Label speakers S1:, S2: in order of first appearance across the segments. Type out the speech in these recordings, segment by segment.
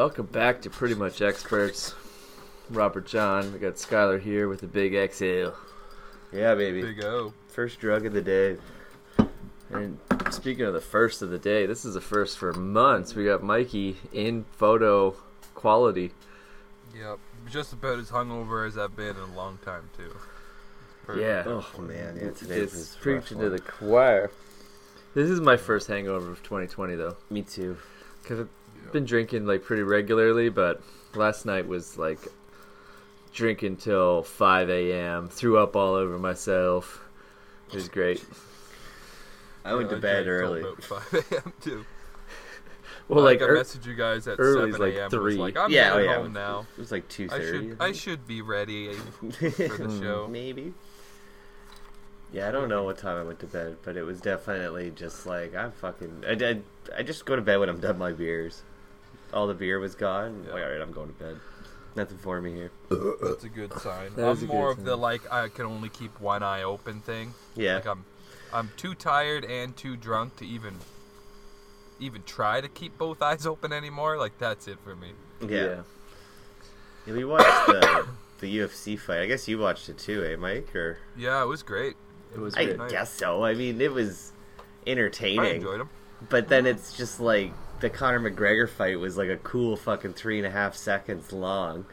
S1: Welcome back to Pretty Much Experts. Robert John, we got Skylar here with the big exhale.
S2: Yeah, baby.
S3: Big O.
S2: First drug of the day.
S1: And speaking of the first of the day, this is the first for months. We got Mikey in photo quality.
S3: Yep. Just about as hungover as I've been in a long time too.
S1: Yeah.
S2: Oh man, yeah, today
S1: It's
S2: was a rough
S1: preaching to
S2: one.
S1: the choir. This is my first hangover of 2020 though,
S2: Me too.
S1: because I've been drinking like pretty regularly, but last night was like drinking till 5 a.m. Threw up all over myself. It was great.
S2: I went
S3: Yeah,
S2: to bed early.
S3: About 5 a.m. too.
S1: Well, like
S3: I
S1: er-
S3: messaged you guys at
S1: early's
S3: 7
S1: like
S3: a.m.
S1: three.
S3: Was like, I'm
S2: Yeah, oh, yeah.
S3: home now.
S2: It was like two
S3: I
S2: thirty.
S3: should I should be ready for the show.
S2: Maybe. Yeah, I don't know what time I went to bed, but it was definitely just like I'm fucking. I did. I just go to bed when I'm done my beers. All the beer was gone.
S3: Yeah.
S2: Like, all right, I'm going to bed. Nothing for me here.
S3: That's a good sign.
S1: That is
S3: I'm
S1: a
S3: more
S1: good
S3: of the like I can only keep one eye open thing.
S2: Yeah.
S3: Like I'm I'm too tired and too drunk to even even try to keep both eyes open anymore. Like that's it for me.
S2: yeah. Yeah, we watched the the UFC fight. I guess you watched it too, eh, Mike? Or
S3: Yeah, it was great.
S1: it was
S2: I
S1: great.
S3: nice.
S2: guess so. I mean, it was entertaining.
S3: I enjoyed them.
S2: But then it's just like the Conor McGregor fight was like a cool fucking three and a half seconds long.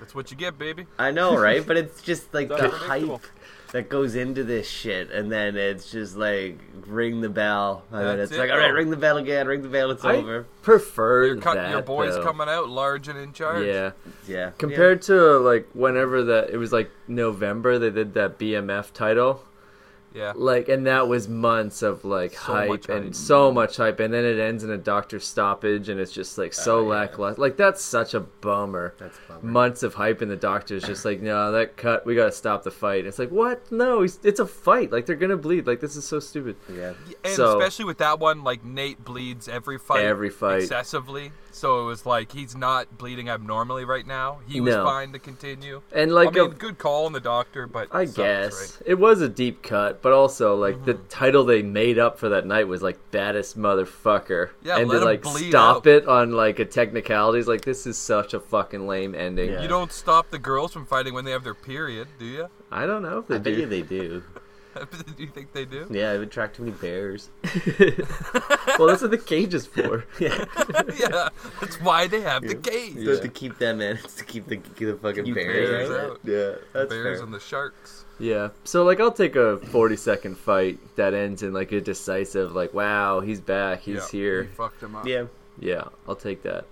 S3: That's what you get, baby.
S2: I know, right? but it's just like the hype that goes into this shit, and then it's just like ring the bell, and then
S3: That's
S2: it's
S3: it,
S2: like, all right,
S3: though.
S2: ring the bell again, ring the bell, it's
S1: I
S2: over.
S1: prefer
S3: Your, cut,
S1: that.
S3: your boy's
S1: though.
S3: coming out large and in charge.
S1: Yeah.
S2: Yeah,
S1: Compared to like whenever that it was like November they did that BMF title.
S3: Yeah.
S1: Like and that was months of like
S3: So
S1: hype
S3: much
S1: and
S3: hype.
S1: so much hype and then it ends in a doctor stoppage and it's just like so
S2: Oh, yeah.
S1: lackluster. Like that's such a bummer.
S2: That's a bummer.
S1: Months of hype and the doctor's just like, no, that cut. We gotta stop the fight. It's like, what? No, he's, it's a fight. Like they're gonna bleed. Like this is so stupid.
S2: yeah,
S3: And
S1: So-
S3: especially with that one, like Nate bleeds every fight,
S1: Every fight.
S3: excessively. So it was like he's not bleeding abnormally right now. He was
S1: No.
S3: fine to continue.
S1: And like
S3: I mean,
S1: a-
S3: good call on the doctor, but
S1: I
S3: sucks,
S1: guess
S3: right?
S1: it was a deep cut, but also like the
S3: Mm-hmm.
S1: title they made up for that night was like baddest motherfucker,
S3: Yeah,
S1: and
S3: let
S1: to like
S3: bleed
S1: stop
S3: out.
S1: it on like a technicalities, like this is such a fucking lame ending.
S2: Yeah.
S3: You don't stop the girls from fighting when they have their period, do you?
S1: I don't know if they
S2: I bet
S1: do.
S2: you they do.
S3: do you think they do?
S2: Yeah, it would attract too many bears.
S1: well, that's what the cage is for.
S2: Yeah,
S3: yeah, that's why they have the cage.
S2: so to keep them in, it's to keep the, keep the fucking
S1: Keep
S2: bears,
S3: bears
S2: out.
S3: out.
S2: Yeah, that's
S3: Bears
S2: fair.
S3: and the sharks.
S1: Yeah. So like I'll take a 40 second fight that ends in like a decisive like wow, he's back, he's
S3: Yeah,
S1: here.
S3: He fucked him up.
S2: yeah,
S1: Yeah, I'll take that.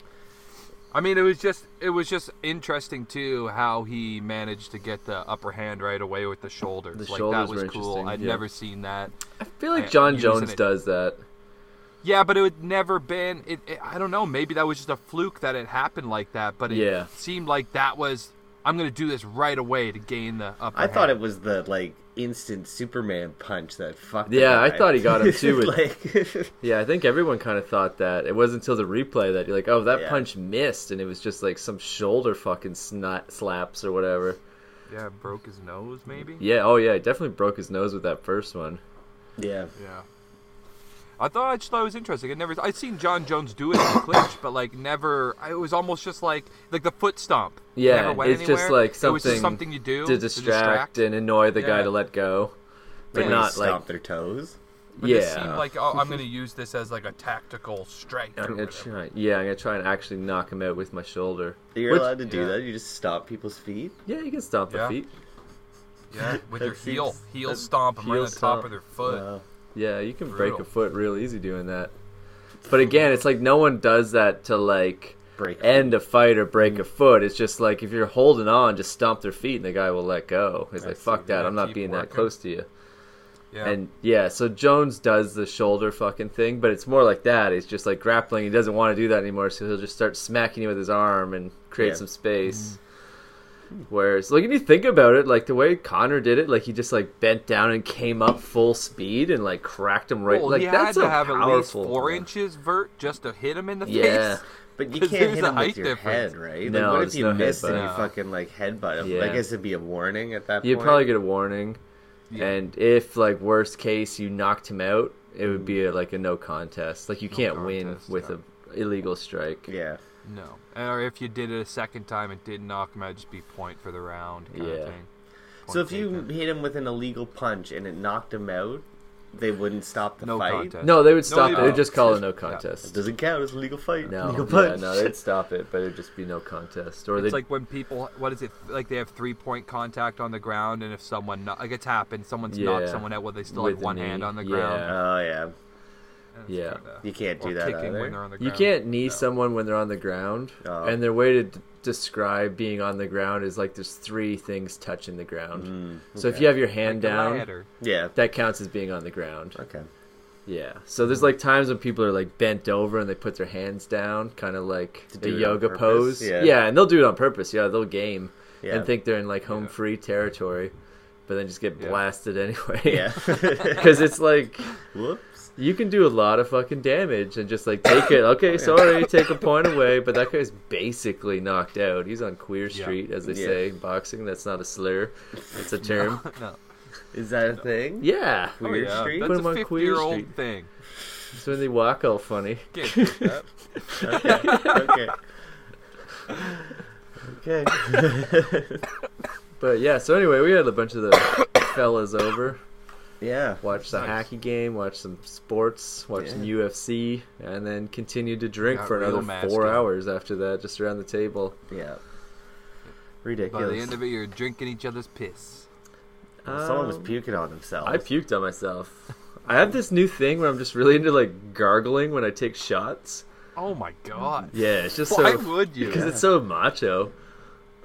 S3: I mean, it was just it was just interesting too how he managed to get the upper hand right away with the shoulders.
S1: The
S3: like
S1: shoulders
S3: that was
S1: were
S3: cool.
S1: interesting,
S3: I'd
S1: yeah.
S3: never seen that.
S1: I feel like John
S3: using
S1: Jones
S3: it-
S1: does that.
S3: Yeah, but it would never been. It, it, I don't know. Maybe that was just a fluke that it happened like that. But it
S1: Yeah.
S3: seemed like that was. I'm gonna do this right away to gain the upper.
S2: I thought it was the like instant Superman punch that fucked.
S1: Yeah,
S2: the
S1: I
S2: guy.
S1: thought he got him, too, with-
S2: like,
S1: Yeah, I think everyone kind of thought that. It wasn't until the replay that you're like, oh, that
S2: Yeah.
S1: punch missed, and it was just like some shoulder fucking snot slaps or whatever.
S3: Yeah, broke his nose maybe.
S1: Yeah, oh yeah, definitely broke his nose with that first one.
S2: yeah,
S3: Yeah. I thought I just thought it was interesting. I never I'd seen Jon Jones do it in the clinch, but like never. It was almost just like like the foot stomp.
S1: Yeah,
S3: never went
S1: it's just
S3: anywhere.
S1: like
S3: It was
S1: something
S3: just something you do
S1: to distract, and annoy the guy to let go, but
S2: Really
S1: not
S2: stomp
S1: like
S2: their toes.
S3: But
S1: yeah.
S3: it seemed like oh, I'm gonna use this as like a tactical strike.
S1: I'm gonna try. Yeah, I'm gonna try and actually knock him out with my shoulder.
S2: You're
S1: Which-
S2: allowed to do
S3: yeah.
S2: that. You just stop people's feet.
S1: Yeah, you can stomp
S3: Yeah.
S1: the feet.
S3: Yeah, with your heel, heel stomp them right
S1: heel
S3: on top of their foot.
S2: Wow.
S1: Yeah, you can break a foot real easy doing that. But again, it's like no one does that to like
S2: Break.
S1: end a fight or break a foot. It's just like if you're holding on, just stomp their feet and the guy will let go. It's like
S2: I
S1: fuck that. I'm not being that close to you.
S3: Yeah.
S1: And yeah, so Jones does the shoulder fucking thing, but it's more like that. He's just like grappling. He doesn't want to do that anymore, so he'll just start smacking you with his arm and create
S2: Yeah.
S1: some space. Whereas, like, if you think about it, like the way Conor did it, like he just like bent down and came up full speed and like cracked him right.
S3: well,
S1: like
S3: he
S1: that's
S3: had to
S1: a
S3: have at least
S1: powerful.
S3: four inches vert just to hit him in the
S1: Yeah.
S3: face.
S2: But you can't
S3: there's
S2: hit
S3: a
S2: him with your
S3: difference.
S2: head, right?
S1: No,
S2: like, what if you
S1: no
S2: missed and you fucking like headbutt him?
S1: Yeah.
S2: I guess it'd be a warning at that point.
S1: You'd
S2: point.
S1: probably get a warning,
S3: Yeah.
S1: and if like worst case you knocked him out, it would
S2: Mm.
S1: be a, like a no contest. Like you
S3: No
S1: can't win with
S3: yeah.
S1: a illegal strike.
S2: Yeah.
S3: No. Or if you did it a second time and didn't knock him out, just be point for the round kind
S1: Yeah.
S3: of thing.
S2: So
S3: Point
S2: if you hit him with an illegal punch and it knocked him out, they wouldn't stop the
S3: no
S2: fight.
S3: contest.
S1: No, they would stop
S3: they
S1: it. They'd just call it no
S2: It
S1: contest.
S2: doesn't count as a legal fight.
S1: No,
S2: legal
S1: yeah, no, they'd stop it, but it'd just be no contest. Or
S3: It's
S1: they
S3: like when people, what is it? Like they have three point contact on the ground, and if someone, kno- like it's happened, someone's knocked someone out, well, they still
S1: With
S3: have one
S1: knee,
S3: hand on the
S1: yeah.
S3: ground.
S2: Oh yeah.
S3: And
S1: Yeah.
S3: kinda-
S2: You can't do that either.
S3: when on the
S1: you can't knee
S3: No.
S1: someone when they're on the ground,
S2: Oh.
S1: and their way to d- describe being on the ground is like there's three things touching the ground.
S2: Mm,
S1: So if you have your hand
S3: a
S1: down.
S2: Yeah.
S1: that counts as being on the ground.
S2: Okay.
S1: Yeah. So there's like times when people are like bent over and they put their hands down, kind of like
S2: To
S1: a
S2: do
S1: yoga
S2: purpose?
S1: pose.
S2: Yeah.
S1: and they'll do it on purpose. Yeah, they'll game
S2: Yeah.
S1: and think they're in like home
S3: Yeah.
S1: free territory, but then just get
S3: Yeah.
S1: blasted anyway.
S2: Yeah.
S1: Because it's like
S2: Whoops.
S1: you can do a lot of fucking damage and just like take it. Okay, sorry, take a point away. But that guy's basically knocked out. He's on queer
S3: Yeah.
S1: street, as they
S2: Yeah.
S1: say in boxing. That's not a slur. It's a term.
S3: no.
S2: Is that a thing?
S1: Yeah.
S3: Oh,
S2: Queer
S3: yeah.
S2: Street?
S3: That's
S1: Put 'em
S3: a
S1: on
S3: 50
S1: Queer
S3: year old
S1: Street.
S3: thing.
S1: It's when they walk all funny.
S3: Can't
S2: okay. okay.
S1: But yeah, so anyway, we had a bunch of the fellas over.
S2: yeah.
S1: Watched the
S3: Nice.
S1: hacky game, watched some sports, watched some UFC, and then continued to drink
S3: Got
S1: for another four
S3: up.
S1: hours after that, just around the table.
S2: Yeah. Ridiculous.
S3: By the end of it, you're drinking each other's piss.
S2: Someone was
S1: Um,
S2: puking on themselves.
S1: I puked on myself. I have this new thing where I'm just really into like gargling when I take shots.
S3: Oh my god.
S1: Yeah, it's just so
S3: Why
S1: so
S3: would you?
S1: because it's so macho.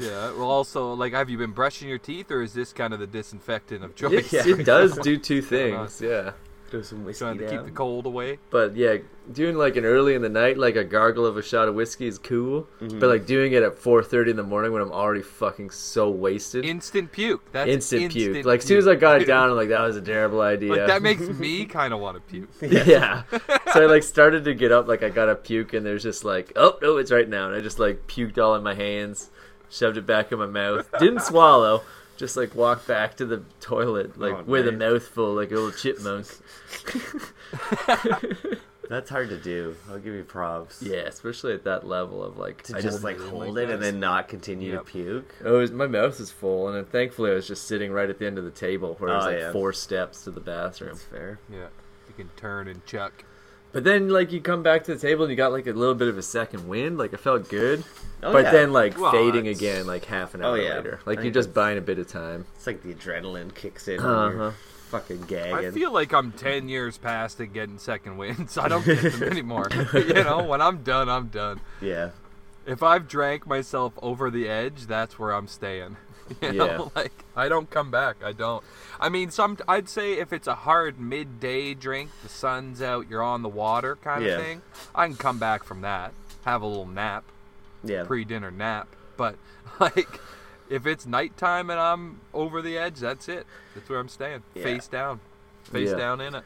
S3: Yeah. Well, also, like, have you been brushing your teeth, or is this kind of the disinfectant of choice?
S1: It, it does do two things. Yeah.
S2: Throw some whiskey
S3: Trying to keep the cold away.
S1: But yeah, doing like an early in the night, like a gargle of a shot of whiskey is cool.
S2: Mhm.
S1: But like doing it at 4:30 in the morning when I'm already fucking so wasted,
S3: Instant puke. That's
S1: instant, puke. Like as soon as I got it down, I'm like, that was a terrible idea.
S3: Like that makes me kind of want to puke.
S1: yeah. so I like started to get up, like I got a puke, and there's just like, oh no, it's right now, and I just like puked all in my hands, shoved it back in my mouth, didn't swallow, just like walked back to the toilet, like
S2: Oh,
S1: with a mouthful, like a little chipmunk.
S2: That's hard to do. I'll give you props.
S1: Yeah, especially at that level of like,
S2: To
S1: I
S2: just
S1: just
S2: like
S3: it
S2: hold
S3: like
S2: it and then not continue
S3: Yep.
S2: to puke.
S1: Oh, it was, my mouth was full, and then thankfully I was just sitting right at the end of the table, where it oh, was
S2: Oh,
S1: like
S2: yeah.
S1: four steps to the bathroom.
S2: That's fair.
S3: Yeah. You can turn and chuck.
S1: But then, like, you come back to the table and you got like a little bit of a second wind. Like, it felt good,
S2: Oh,
S1: but
S2: yeah.
S1: then like
S3: Well,
S1: fading
S3: it's-
S1: again, like half an
S2: Oh,
S1: hour
S2: yeah.
S1: later. Like
S2: think
S1: you're just
S2: that's-
S1: buying a bit of time.
S2: it's like the adrenaline kicks in. Uh-huh. fucking gagging.
S3: I feel like I'm 10 years past it getting second winds. I don't get them anymore. you know, when I'm done, I'm done.
S2: yeah.
S3: If I've drank myself over the edge, that's where I'm staying. You know,
S1: Yeah.
S3: like I don't come back. I don't. I mean, some. I'd say if it's a hard midday drink, the sun's out, you're on the water kind
S2: Yeah.
S3: of thing. I can come back from that, have a little nap,
S2: Yeah.
S3: pre-dinner nap. But like, if it's nighttime and I'm over the edge, that's it. That's where I'm staying,
S2: Yeah.
S3: face down, face
S1: Yeah.
S3: down in it.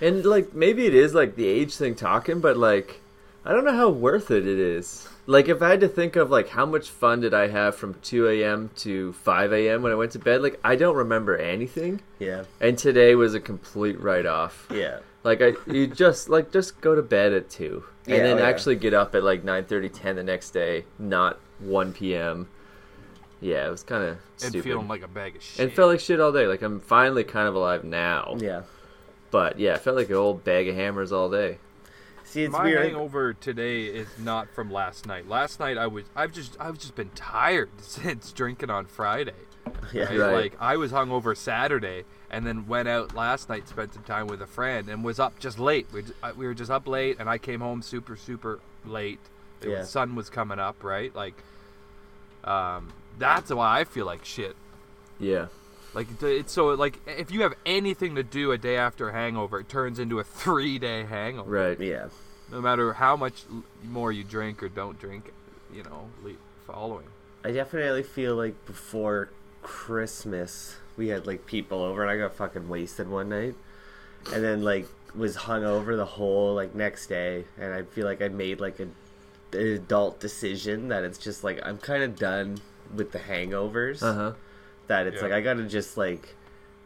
S1: And like maybe it is like the age thing talking, but like I don't know how worth it it is. Like if I had to think of like how much fun did I have from 2 a.m. to 5 a.m. when I went to bed, like I don't remember anything.
S2: yeah.
S1: And today was a complete write off.
S2: Yeah.
S1: Like I, you just like just go to bed at two, and
S2: Yeah,
S1: then
S2: oh, yeah.
S1: actually get up at like 9:30, 10 the next day, not 1 p.m. Yeah, it was kind of
S3: And
S1: stupid.
S3: feeling like a bag of shit.
S1: and felt like shit all day. Like I'm finally kind of alive now,
S2: Yeah.
S1: but yeah, I felt like an old bag of hammers all day.
S2: See, it's
S3: My
S2: weird.
S3: hangover today is not from last night. Last night I was I've just I've just been tired since drinking on Friday.
S2: Yeah.
S3: Right?
S1: Right.
S3: Like I was hungover Saturday and then went out last night, spent some time with a friend, and was up just late. We, we were just up late, and I came home super super late. The
S2: Yeah.
S3: sun was coming up, right? Like, um, that's why I feel like shit.
S1: Yeah,
S3: Like it's so like if you have anything to do a day after a hangover, it turns into a three day hangover.
S1: Right.
S2: Yeah.
S3: No matter how much more you drink or don't drink, you know, following.
S2: I definitely feel like before Christmas we had like people over and I got fucking wasted one night. And then like was hung over the whole like next day and I feel like I made like a an adult decision that it's just like I'm kind of done with the hangovers.
S1: Uh huh.
S2: That it's
S3: Yeah.
S2: like I got to just like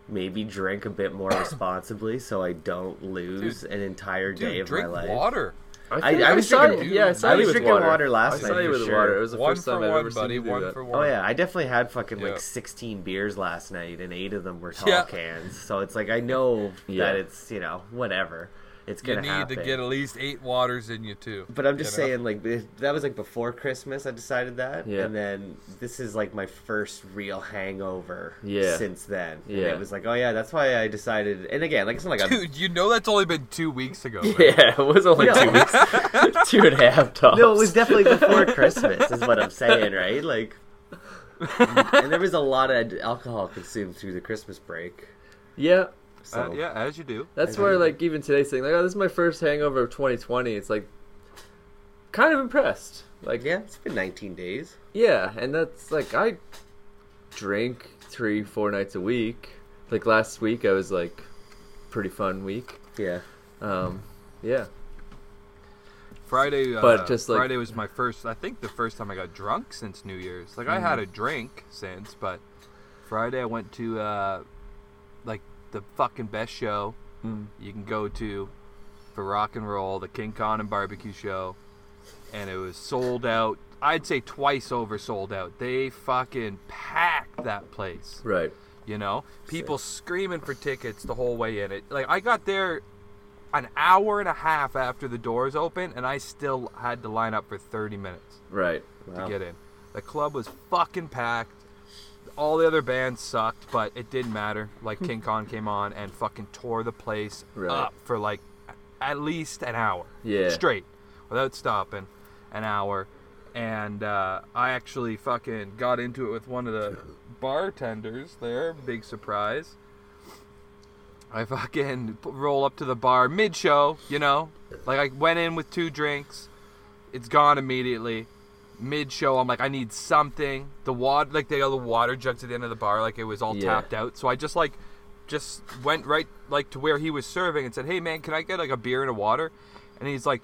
S2: maybe drink a bit more responsibly so I don't lose an entire day
S3: Dude,
S2: of
S3: drink
S2: my life.
S3: water.
S2: I-
S1: feel
S2: I
S1: like
S2: was
S1: saw
S2: drinking-
S1: Yeah, I saw
S2: I was drinking
S1: water.
S2: water last
S1: I saw
S2: night
S1: you
S2: for
S1: with
S2: sure.
S1: water. It was the
S3: one
S1: first time I've ever
S3: buddy.
S1: seen you do that.
S3: for one.
S2: Oh yeah, I definitely had fucking
S3: Yeah.
S2: like 16 beers last night, and eight of them were tall
S3: Yeah.
S2: cans. So it's like I know
S1: Yeah.
S2: that it's you know whatever, it's
S3: You
S2: gonna
S3: need
S2: happen.
S3: to get at least eight waters in you too.
S2: but I'm just
S3: you know?
S2: saying, like that was like before Christmas. I decided that,
S1: Yeah.
S2: and then this is like my first real hangover.
S1: Yeah.
S2: Since then, and it was like, oh yeah, that's why I decided. And again, like it's not like I'm.
S3: Dude, you know that's only been two weeks ago. man.
S1: Yeah, it was only two weeks, two and a half tops.
S2: No, it was definitely before Christmas, is what I'm saying, right? Like, and there was a lot of alcohol consumed through the Christmas break.
S1: yeah.
S2: So
S3: Uh, yeah, as you do.
S1: That's where,
S2: do.
S1: like, even today's saying, like, oh, this is my first hangover of 2020. It's like, kind of impressed. Like,
S2: yeah, it's been 19 days.
S1: yeah, and that's like I drink three, four nights a week. Like last week, I was like, pretty fun week.
S2: Yeah.
S1: Um, yeah,
S3: Friday, uh,
S1: But just, like-
S3: Friday was my first. I think the first time I got drunk since New Year's. Like I had
S1: Mm-hmm.
S3: a drink since, but Friday I went to uh, the fucking best show
S1: Mm.
S3: you can go to for rock and roll, the King Khan and Barbecue Show, and it was sold out. I'd say twice over sold out. They fucking packed that place.
S1: right.
S3: You know, people screaming for tickets the whole way in. It like I got there an hour and a half after the doors opened, and I still had to line up for 30 minutes
S1: Right.
S2: Wow.
S3: to get in. The club was fucking packed. All the other bands sucked, but it didn't matter. Like King Kong came on and fucking tore the place
S1: Right.
S3: up for like at least an hour.
S1: Yeah.
S3: straight. Without stopping. An hour. And uh, i actually fucking got into it with one of the bartenders there. Big surprise. I fucking roll up to the bar mid-show you know? Like i went in with two drinks. It's gone immediately mid-show i'm like i need something the water like they got the water jugs at the end of the bar like it was all
S1: Yeah.
S3: tapped out so i just like just went right like to where he was serving and said, "Hey man, can I get like a beer and a water?" And he's like,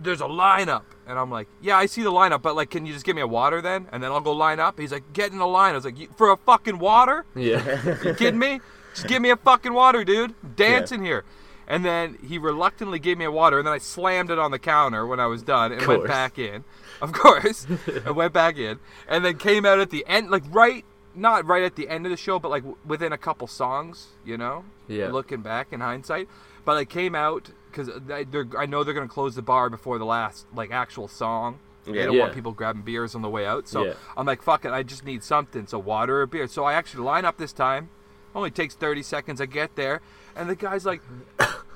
S3: "There's a lineup." And I'm like, "Yeah, I see the lineup, but like, can you just give me a water then, and then I'll go line up?" He's like, "Get in the line." I was like, "For a fucking water?
S1: Yeah.
S3: You kidding me? Just give me a fucking water, dude. I'm dancing here." And then he reluctantly gave me a water, and then I slammed it on the counter when I was done and went back in. Of course, I went back in, and then came out at the end, like right, not right at the end of the show, but like w- within a couple songs, you know.
S1: Yeah.
S3: Looking back in hindsight, but I came out because I know they're gonna close the bar before the last like actual song. They
S2: Yeah.
S3: don't want people grabbing beers on the way out, so
S1: Yeah.
S3: I'm like, fuck it, I just need something. So water or beer. So I actually line up this time. Only takes 30 seconds. I get there, and the guy's like,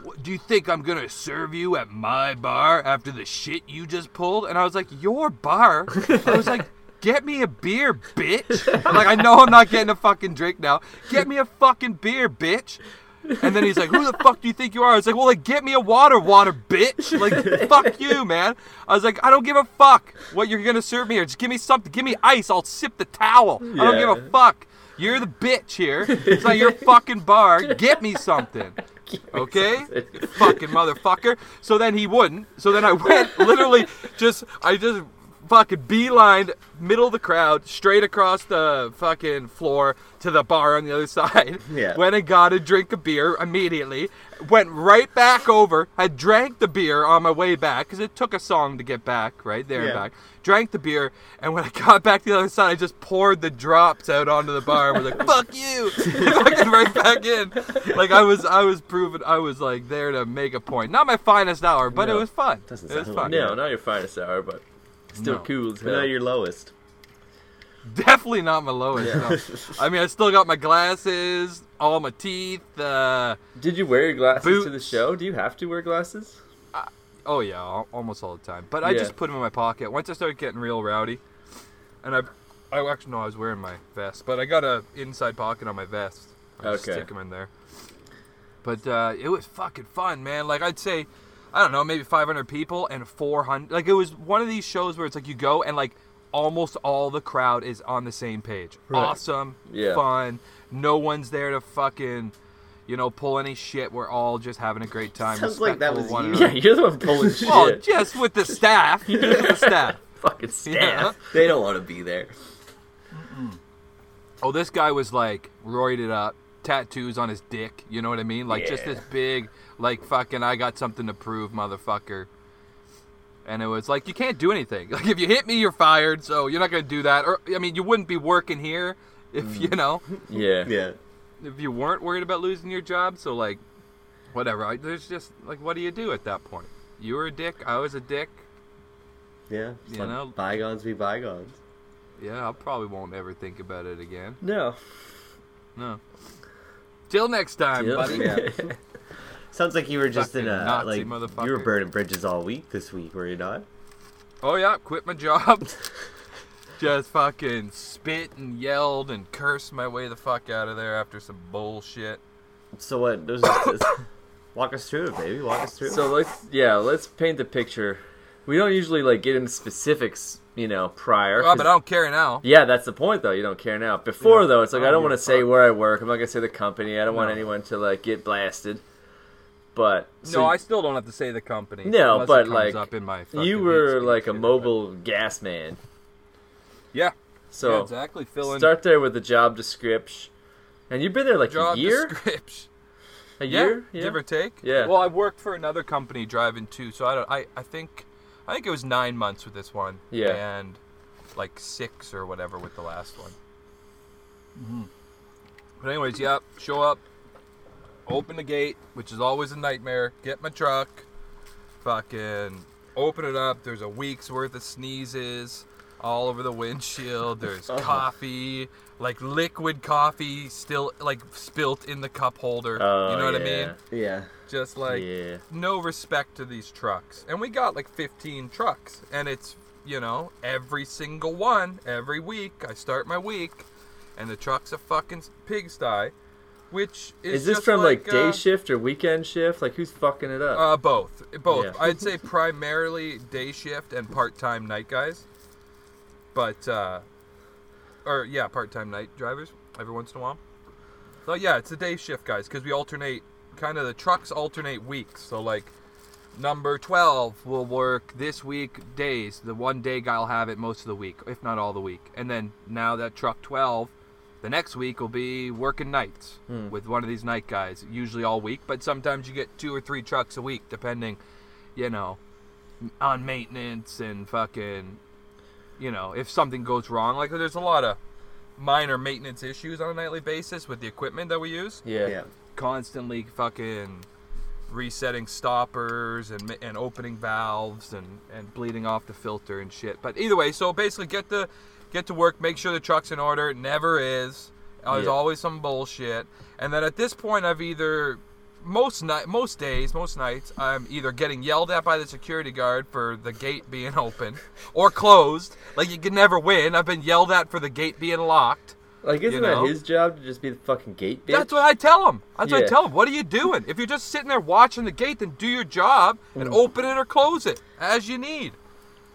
S3: "What- "Do you think I'm gonna serve you at my bar after the shit you just pulled?" And I was like, "Your bar?" I was like. Get me a beer, bitch. Like, I know I'm not getting a fucking drink now. Get me a fucking beer, bitch. And then he's like, "Who the fuck do you think you are?" I was like, "Well, like, get me a water, water, bitch. Like, fuck you, man." I was like, "I don't give a fuck what you're gonna serve me here. Just give me something. Give me ice. I'll sip the towel. I don't give a fuck. You're the bitch here. It's not your fucking bar. Get me something." Okay, fucking motherfucker. So then he wouldn't. So then I went literally just I just fucking beelined middle of the crowd straight across the fucking floor to the bar on the other side.
S2: Yeah.
S3: Went and got a drink of beer immediately. Went right back over. I drank the beer on my way back because it took a song to get back right there and
S2: Yeah.
S3: back. Drank the beer, and when I got back to the other side, I just poured the drops out onto the bar. and was like, "Fuck you!" fucking right back in. Like I was, I was proving, I was like there to make a point. Not my finest hour, but it was fun.
S2: Doesn't
S3: it was
S2: sound
S3: fun.
S2: like
S1: No, not your finest hour, but still
S3: No.
S1: cool as
S2: But
S1: hell.
S2: not your lowest.
S3: Definitely not my lowest. no. I mean, I still got my glasses, all my teeth. Uh,
S1: Did you wear your glasses to the show? Do you have to wear glasses?
S3: oh yeah, almost all the time. But I
S1: Yeah.
S3: just put them in my pocket. Once I started getting real rowdy, and I I actually no, I was wearing my vest, but I got a inside pocket on my vest. I just
S1: Okay.
S3: stick them in there. But uh, it was fucking fun, man. Like I'd say, I don't know, maybe 500 people and 400. Like it was one of these shows where it's like you go and like almost all the crowd is on the same page.
S1: Right.
S3: Awesome,
S1: Yeah.
S3: fun. No one's there to fucking, you know, pull any shit. We're all just having a great time.
S2: Sounds like that was
S3: one
S2: you.
S1: Yeah, you're the one pulling shit.
S3: Well, just with the staff. Just with the staff.
S1: Fucking
S3: Yeah.
S1: staff. They don't want to be there.
S3: Oh, this guy was like roided up, tattoos on his dick. You know what I mean? Like just this big, like fucking, I got something to prove, motherfucker. And it was like you can't do anything. Like if you hit me, you're fired. So you're not gonna do that. Or I mean, you wouldn't be working here if mm. you know
S1: Yeah.
S2: Yeah.
S3: if you weren't worried about losing your job. So like, whatever. I, there's just like, what do you do at that point? You were a dick. I was a dick.
S2: Yeah.
S3: You
S2: let
S3: know?
S2: bygones be bygones.
S3: Yeah, I probably won't ever think about it again.
S1: No.
S3: No. Till next time,
S1: Till-
S3: buddy.
S2: Yeah. Sounds like you were just in a
S3: Nazi
S2: like you were burning bridges all week this week, were you not?
S3: Oh yeah, quit my job. Just fucking spit and yelled and cursed my way the fuck out of there after some bullshit.
S2: So what? There's just, walk us through it, baby. Walk us through. it.
S1: So let's yeah, let's paint the picture. We don't usually like get into specifics, you know, prior.
S3: Oh,
S1: 'cause-
S3: but I don't care now.
S1: yeah, that's the point though. You don't care now. Before
S3: Yeah.
S1: though, it's like
S3: I
S1: I
S3: don't
S1: don't want to say where I work. I'm not gonna say the company. I don't want anyone to like get blasted. But so
S3: no, I still don't have to say the company.
S1: No, but,
S3: it comes
S1: like,
S3: up in my
S1: you were like a
S3: speech shit,
S1: mobile gas man.
S3: Yeah.
S1: So
S3: yeah, exactly. Filling
S1: start there with the job description. And you've been there like
S3: job
S1: a year,
S3: description.
S1: a
S3: Yeah,
S1: year,
S3: give or take.
S1: Yeah.
S3: Well, I worked for another company driving too, so I don't. I, I think, I think it was nine months with this one.
S1: Yeah.
S3: And like six or whatever with the last one. Hmm. But anyways, yep. Show up, open the gate, which is always a nightmare. Get my truck, fucking open it up. There's a week's worth of sneezes all over the windshield. There's coffee, like liquid coffee, still like spilt in the cup holder.
S1: Oh,
S3: you know what I mean?
S2: yeah.
S3: Just like
S1: yeah.
S3: no respect to these trucks. And we got like 15 trucks, and it's you know every single one every week. I start my week, and the truck's a fucking pigsty. Which is,
S1: Is this
S3: just
S1: from like, day
S3: uh,
S1: shift or weekend shift? Like who's fucking it up?
S3: Uh, both, both.
S1: Yeah.
S3: I'd say primarily day shift and part-time night guys, but uh, or yeah, part-time night drivers every once in a while. So yeah, it's the day shift guys because we alternate. Kind of the trucks alternate weeks. So like, number twelve will work this week days. The one day guy will have it most of the week, if not all the week. And then now that truck twelve. The next week will be working nights
S1: Hmm.
S3: with one of these night guys, usually all week, but sometimes you get two or three trucks a week, depending, you know, on maintenance and fucking, you know, if something goes wrong. Like there's a lot of minor maintenance issues on a nightly basis with the equipment that we use.
S1: yeah.
S2: Yeah.
S3: Constantly fucking resetting stoppers and and opening valves and and bleeding off the filter and shit. But either way, so basically get the get to work, make sure the truck's in order. It never is. There's
S1: Yeah.
S3: always some bullshit. And then at this point, I've either most night, most days, most nights, I'm either getting yelled at by the security guard for the gate being open or closed. Like you can never win. I've been yelled at for the gate being locked.
S1: Like isn't
S3: know?
S1: that his job to just be the fucking gate bitch?
S3: That's what I tell him. That's what I tell him. What are you doing? If you're just sitting there watching the gate, then do your job and mm. open it or close it as you need.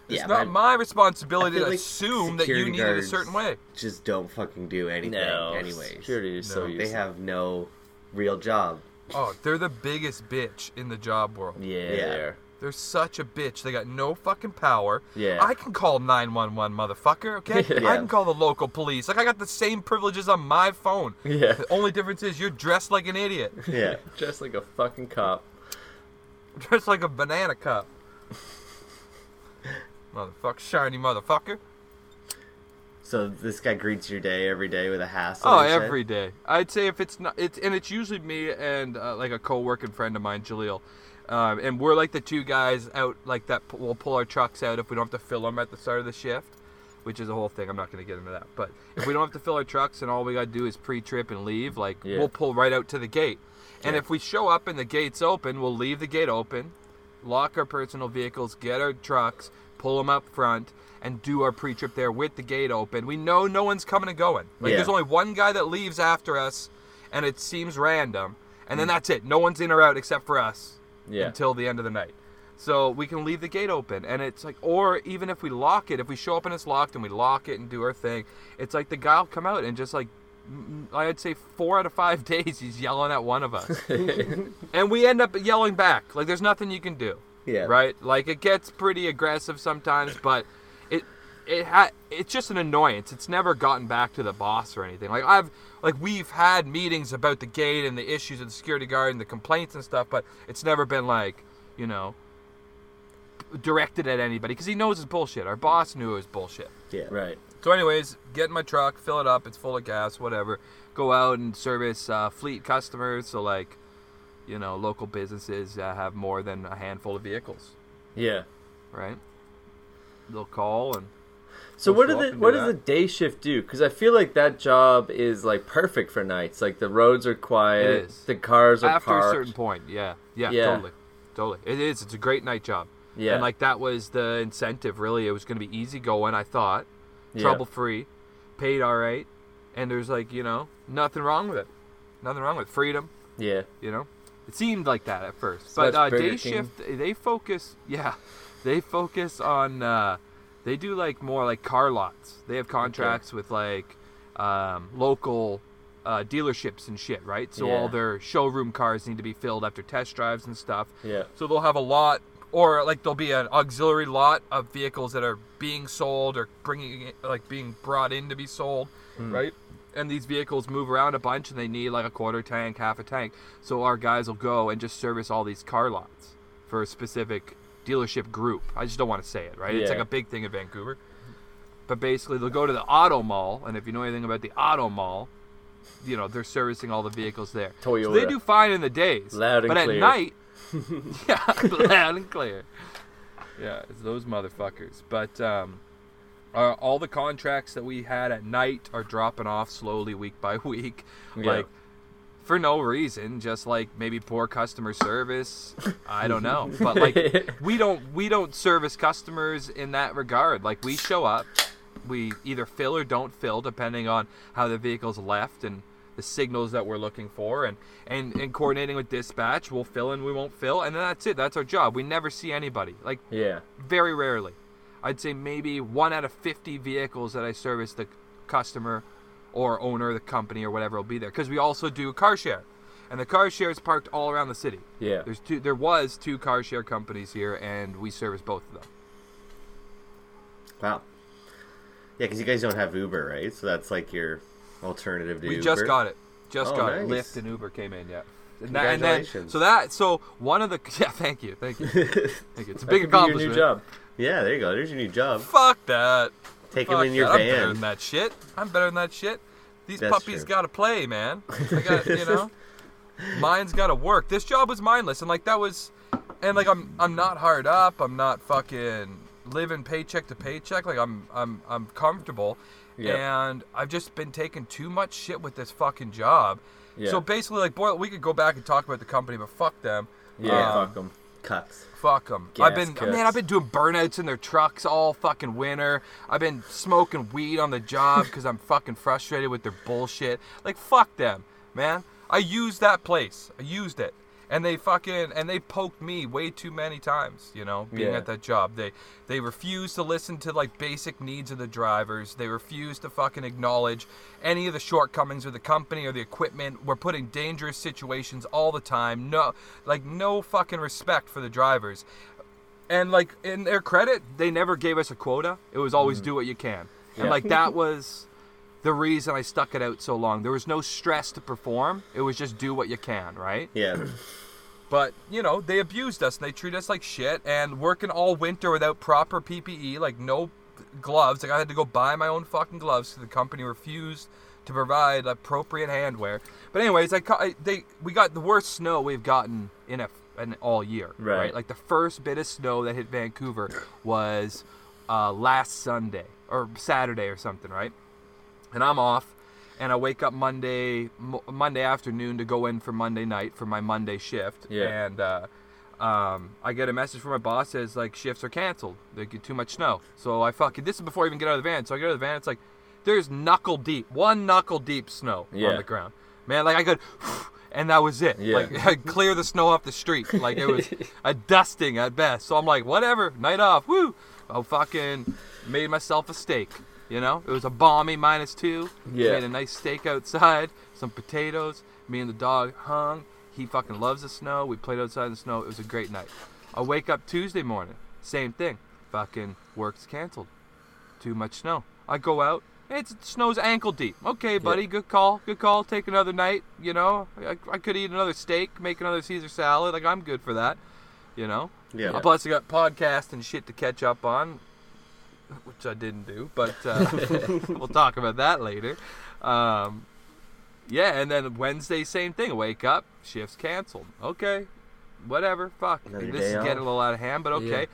S3: It's
S2: Yeah,
S3: not
S2: but
S3: my responsibility to
S2: like
S3: assume that you need it a certain way.
S2: Just don't fucking do anything.
S1: no.
S2: anyways.
S1: Security is so
S3: No.
S2: They have no real job.
S3: Oh, they're the biggest bitch in the job world.
S1: Yeah.
S2: Yeah.
S1: they are.
S3: They're such a bitch. They got no fucking power.
S1: Yeah.
S3: I can call 911, motherfucker, okay?
S1: Yeah.
S3: I can call the local police. Like, I got the same privileges on my phone.
S1: Yeah.
S3: The only difference is you're dressed like an idiot.
S2: Yeah.
S1: Just like a fucking cop.
S3: Dressed like a banana cup. Motherfucker, shiny motherfucker.
S2: So this guy greets your day every day with a hassle.
S3: Oh, every day. I'd say if it's not, it's and it's usually me and uh, like a co-working friend of mine, Jaleel, um, and we're like the two guys out like that. We'll pull our trucks out if we don't have to fill them at the start of the shift, which is a whole thing. I'm not going to get into that, but if we don't have to fill our trucks and all we got to do is pre-trip and leave, like
S1: Yeah.
S3: we'll pull right out to the gate. And
S2: Yeah.
S3: if we show up and the gate's open, we'll leave the gate open, lock our personal vehicles, get our trucks, pull them up front, and do our pre-trip there with the gate open. We know no one's coming and going. Like
S2: Yeah.
S3: there's only one guy that leaves after us, and it seems random, and then that's it. No one's in or out except for us
S1: Yeah.
S3: until the end of the night. So we can leave the gate open, and it's like, or even if we lock it, if we show up and it's locked and we lock it and do our thing, it's like the guy will come out and just like, mm, I'd say four out of five days he's yelling at one of us, and we end up yelling back. Like there's nothing you can do,
S2: Yeah.
S3: right? Like it gets pretty aggressive sometimes, but it it ha- it's just an annoyance. It's never gotten back to the boss or anything. Like I've like we've had meetings about the gate and the issues of the security guard and the complaints and stuff, but it's never been like you know directed at anybody because he knows it's bullshit. Our boss knew it was bullshit.
S2: Yeah.
S1: Right.
S3: So, anyways, get in my truck, fill it up. It's full of gas, whatever. Go out and service uh, fleet customers. So, like, you know, local businesses uh, have more than a handful of vehicles,
S1: Yeah.
S3: right? They'll call and
S1: So what do the what
S3: do
S1: does
S3: that.
S1: the day shift do? Because I feel like that job is like perfect for nights. Like the roads are quiet, the cars are
S3: after
S1: parked.
S3: a certain point, yeah, yeah,
S1: Yeah.
S3: totally, totally. It is. It's a great night job.
S1: yeah,
S3: And like that was the incentive. Really, it was going to be easy going. I thought,
S1: Yeah.
S3: trouble free, paid all right, and there's like you know nothing wrong with it. Nothing wrong with freedom.
S1: yeah,
S3: You know, it seemed like that at first.
S1: So
S3: but uh, day shift, they focus. Yeah, they focus on. Uh, they do like more like car lots. They have contracts with like um, local uh, dealerships and shit, right? So
S1: Yeah.
S3: all their showroom cars need to be filled after test drives and stuff.
S1: yeah,
S3: So they'll have a lot, or like there'll be an auxiliary lot of vehicles that are being sold or bringing, like being brought in to be sold, right? And these vehicles move around a bunch, and they need like a quarter tank, half a tank. So our guys will go and just service all these car lots for a specific dealership group. I just don't want to say it, right? It's like a big thing in Vancouver. But basically, they'll go to the auto mall, and if you know anything about the auto mall, you know they're servicing all the vehicles there. Toyota. So they do fine in the days,
S1: Loud and
S3: but
S1: clear.
S3: at night, yeah, loud and clear. Yeah, it's those motherfuckers. But um, uh, all the contracts that we had at night are dropping off slowly, week by week.
S1: Yeah.
S3: Like for no reason, just like maybe poor customer service. I don't know, but like we don't we don't service customers in that regard. Like we show up, we either fill or don't fill depending on how the vehicle's left and the signals that we're looking for and and, and coordinating with dispatch we'll fill and we won't fill and then that's it that's our job we never see anybody like
S1: yeah,
S3: very rarely i'd say maybe one out of 50 vehicles that i service the customer or owner of the company or whatever will be there because we also do car share and the car share is parked all around the city
S1: yeah.
S3: there's two there was two car share companies here and we service both of them
S2: Wow. Yeah, because you guys don't have Uber, right? So that's like your alternative to Uber.
S3: We
S2: Uber.
S3: just got it. Just
S2: Oh,
S3: got it.
S2: nice.
S3: Lyft and Uber came in, yeah. And, that, and then
S2: Congratulations.
S3: so that so one of the yeah, thank you, thank you, thank you. It's a big
S1: be your
S3: accomplishment.
S1: new job.
S2: Yeah, there you go. There's your new job.
S3: Fuck that.
S2: Take
S3: Fuck
S2: him in your
S3: that. I'm better than that shit. I'm better than that shit. These
S2: That's
S3: puppies
S2: true.
S3: gotta play, man. I got you know. Mine's gotta work. This job was mindless, and like that was, and like I'm I'm not hard up. I'm not fucking living paycheck to paycheck. Like I'm I'm I'm comfortable,
S1: Yeah.
S3: and I've just been taking too much shit with this fucking job.
S1: Yeah.
S3: So basically, like, boy, we could go back and talk about the company, but fuck them.
S1: Yeah,
S3: Um,
S1: fuck 'em.
S2: Cuts.
S3: Fuck them. I've been,
S1: cuts.
S3: man, I've been doing burnouts in their trucks all fucking winter. I've been smoking weed on the job because I'm fucking frustrated with their bullshit. Like, fuck them, man. I used that place. I used it. And they fucking and they poked me way too many times, you know, being
S1: Yeah.
S3: at that job. They they refused to listen to like basic needs of the drivers. They refused to fucking acknowledge any of the shortcomings of the company or the equipment. We're put in dangerous situations all the time. No like no fucking respect for the drivers. And like in their credit, they never gave us a quota. It was always mm. do what you can. And like that was the reason I stuck it out so long. There was no stress to perform. It was just do what you can, right?
S2: Yeah.
S3: But you know, they abused us and they treat us like shit. And working all winter without proper PPE, like no gloves, like I had to go buy my own fucking gloves because the company refused to provide appropriate handwear. But anyways, I, I they we got the worst snow we've gotten in a in all year.
S1: Right.
S3: Like the first bit of snow that hit Vancouver was uh, last Sunday or Saturday or something, right? And I'm off, and I wake up Monday Mo- Monday afternoon to go in for Monday night for my Monday shift,
S1: Yeah.
S3: and uh, um, I get a message from my boss says like shifts are canceled. They get too much snow. So I fucking this is before I even get out of the van. So I get out of the van. It's like there's knuckle deep, one knuckle deep snow
S1: Yeah.
S3: on the ground. Man, like I could, and that was it.
S1: Yeah.
S3: Like I clear the snow off the street. Like it was a dusting at best. So I'm like, whatever, night off. Woo! I fucking made myself a steak. You know, it was a balmy minus two.
S1: Yeah.
S3: Made a nice steak outside, some potatoes. Me and the dog hung. He fucking loves the snow. We played outside in the snow. It was a great night. I wake up Tuesday morning. Same thing. Fucking work's canceled. Too much snow. I go out. It's it snow's ankle deep. Okay, buddy. Good call. Good call. Take another night. You know, I, I could eat another steak, make another Caesar salad. Like I'm good for that. You know.
S2: Yeah.
S3: Plus, I got podcast and shit to catch up on, which I didn't do, but uh, we'll talk about that later. Um, yeah, and then Wednesday, same thing. Wake up, shifts canceled. Okay, whatever. Fuck.
S2: Another
S3: this is
S2: off.
S3: getting a little out of hand, but okay.
S1: Yeah.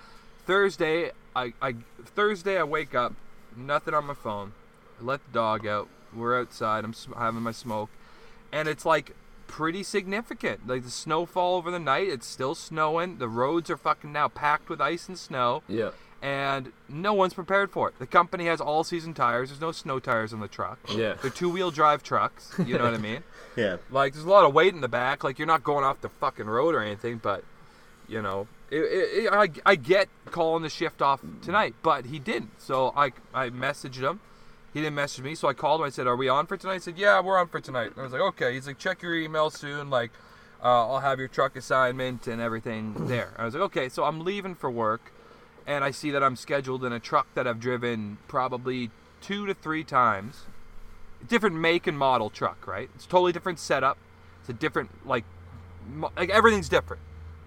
S3: Thursday, I, I Thursday I wake up, nothing on my phone. I let the dog out. We're outside. I'm sm- having my smoke, and it's like pretty significant. Like the snowfall over the night. It's still snowing. The roads are fucking now packed with ice and snow
S1: Yeah.
S3: And no one's prepared for it. The company has all season tires. There's no snow tires on the truck.
S1: Yeah.
S3: They're two wheel drive trucks. You know what I mean?
S2: Yeah.
S3: Like there's a lot of weight in the back. Like you're not going off the fucking road or anything, but you know, it, it, it, I, I get calling the shift off tonight, but he didn't. So I I messaged him. He didn't message me, so I called him. I said, "Are we on for tonight?" He said, "Yeah, we're on for tonight." And I was like, "Okay." He's like, "Check your email soon. Like, uh, I'll have your truck assignment and everything there." I was like, "Okay." So I'm leaving for work, and I see that I'm scheduled in a truck that I've driven probably two to three times. Different make and model truck, right? It's totally different setup. It's a different like, like everything's different.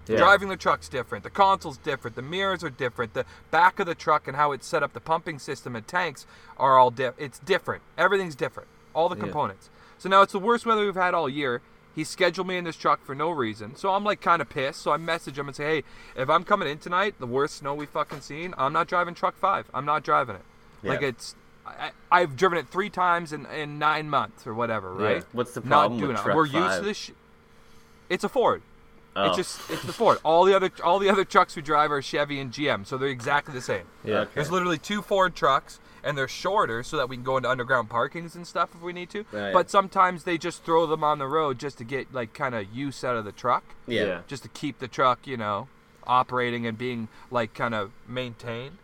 S1: Yeah.
S3: Driving the truck's different. The console's different. The mirrors are different. The back of the truck and how it's set up, the pumping system and tanks are all diff. It's different. Everything's different. All the
S1: Yeah.
S3: components. So now it's the worst weather we've had all year. He scheduled me in this truck for no reason. So I'm like kind of pissed. So I message him and say, hey, if I'm coming in tonight, the worst snow we fucking seen, I'm not driving truck five. I'm not driving it. Like it's, I, I- I've driven it three times in, in nine months or whatever, right?
S2: What's the
S3: Not
S2: problem
S3: doing
S2: with
S3: it.
S2: truck
S3: We're used
S2: five?
S3: to this. Sh- it's a Ford.
S2: Oh.
S3: It's just it's the Ford. All the other all the other trucks we drive are Chevy and GM, so they're exactly the same.
S1: Yeah.
S2: Okay.
S3: There's literally two Ford trucks, and they're shorter so that we can go into underground parkings and stuff if we need to.
S2: Right.
S3: But sometimes they just throw them on the road just to get like kind of use out of the truck,
S2: yeah.
S1: Yeah.
S3: just to keep the truck, you know, operating and being like kind of maintained.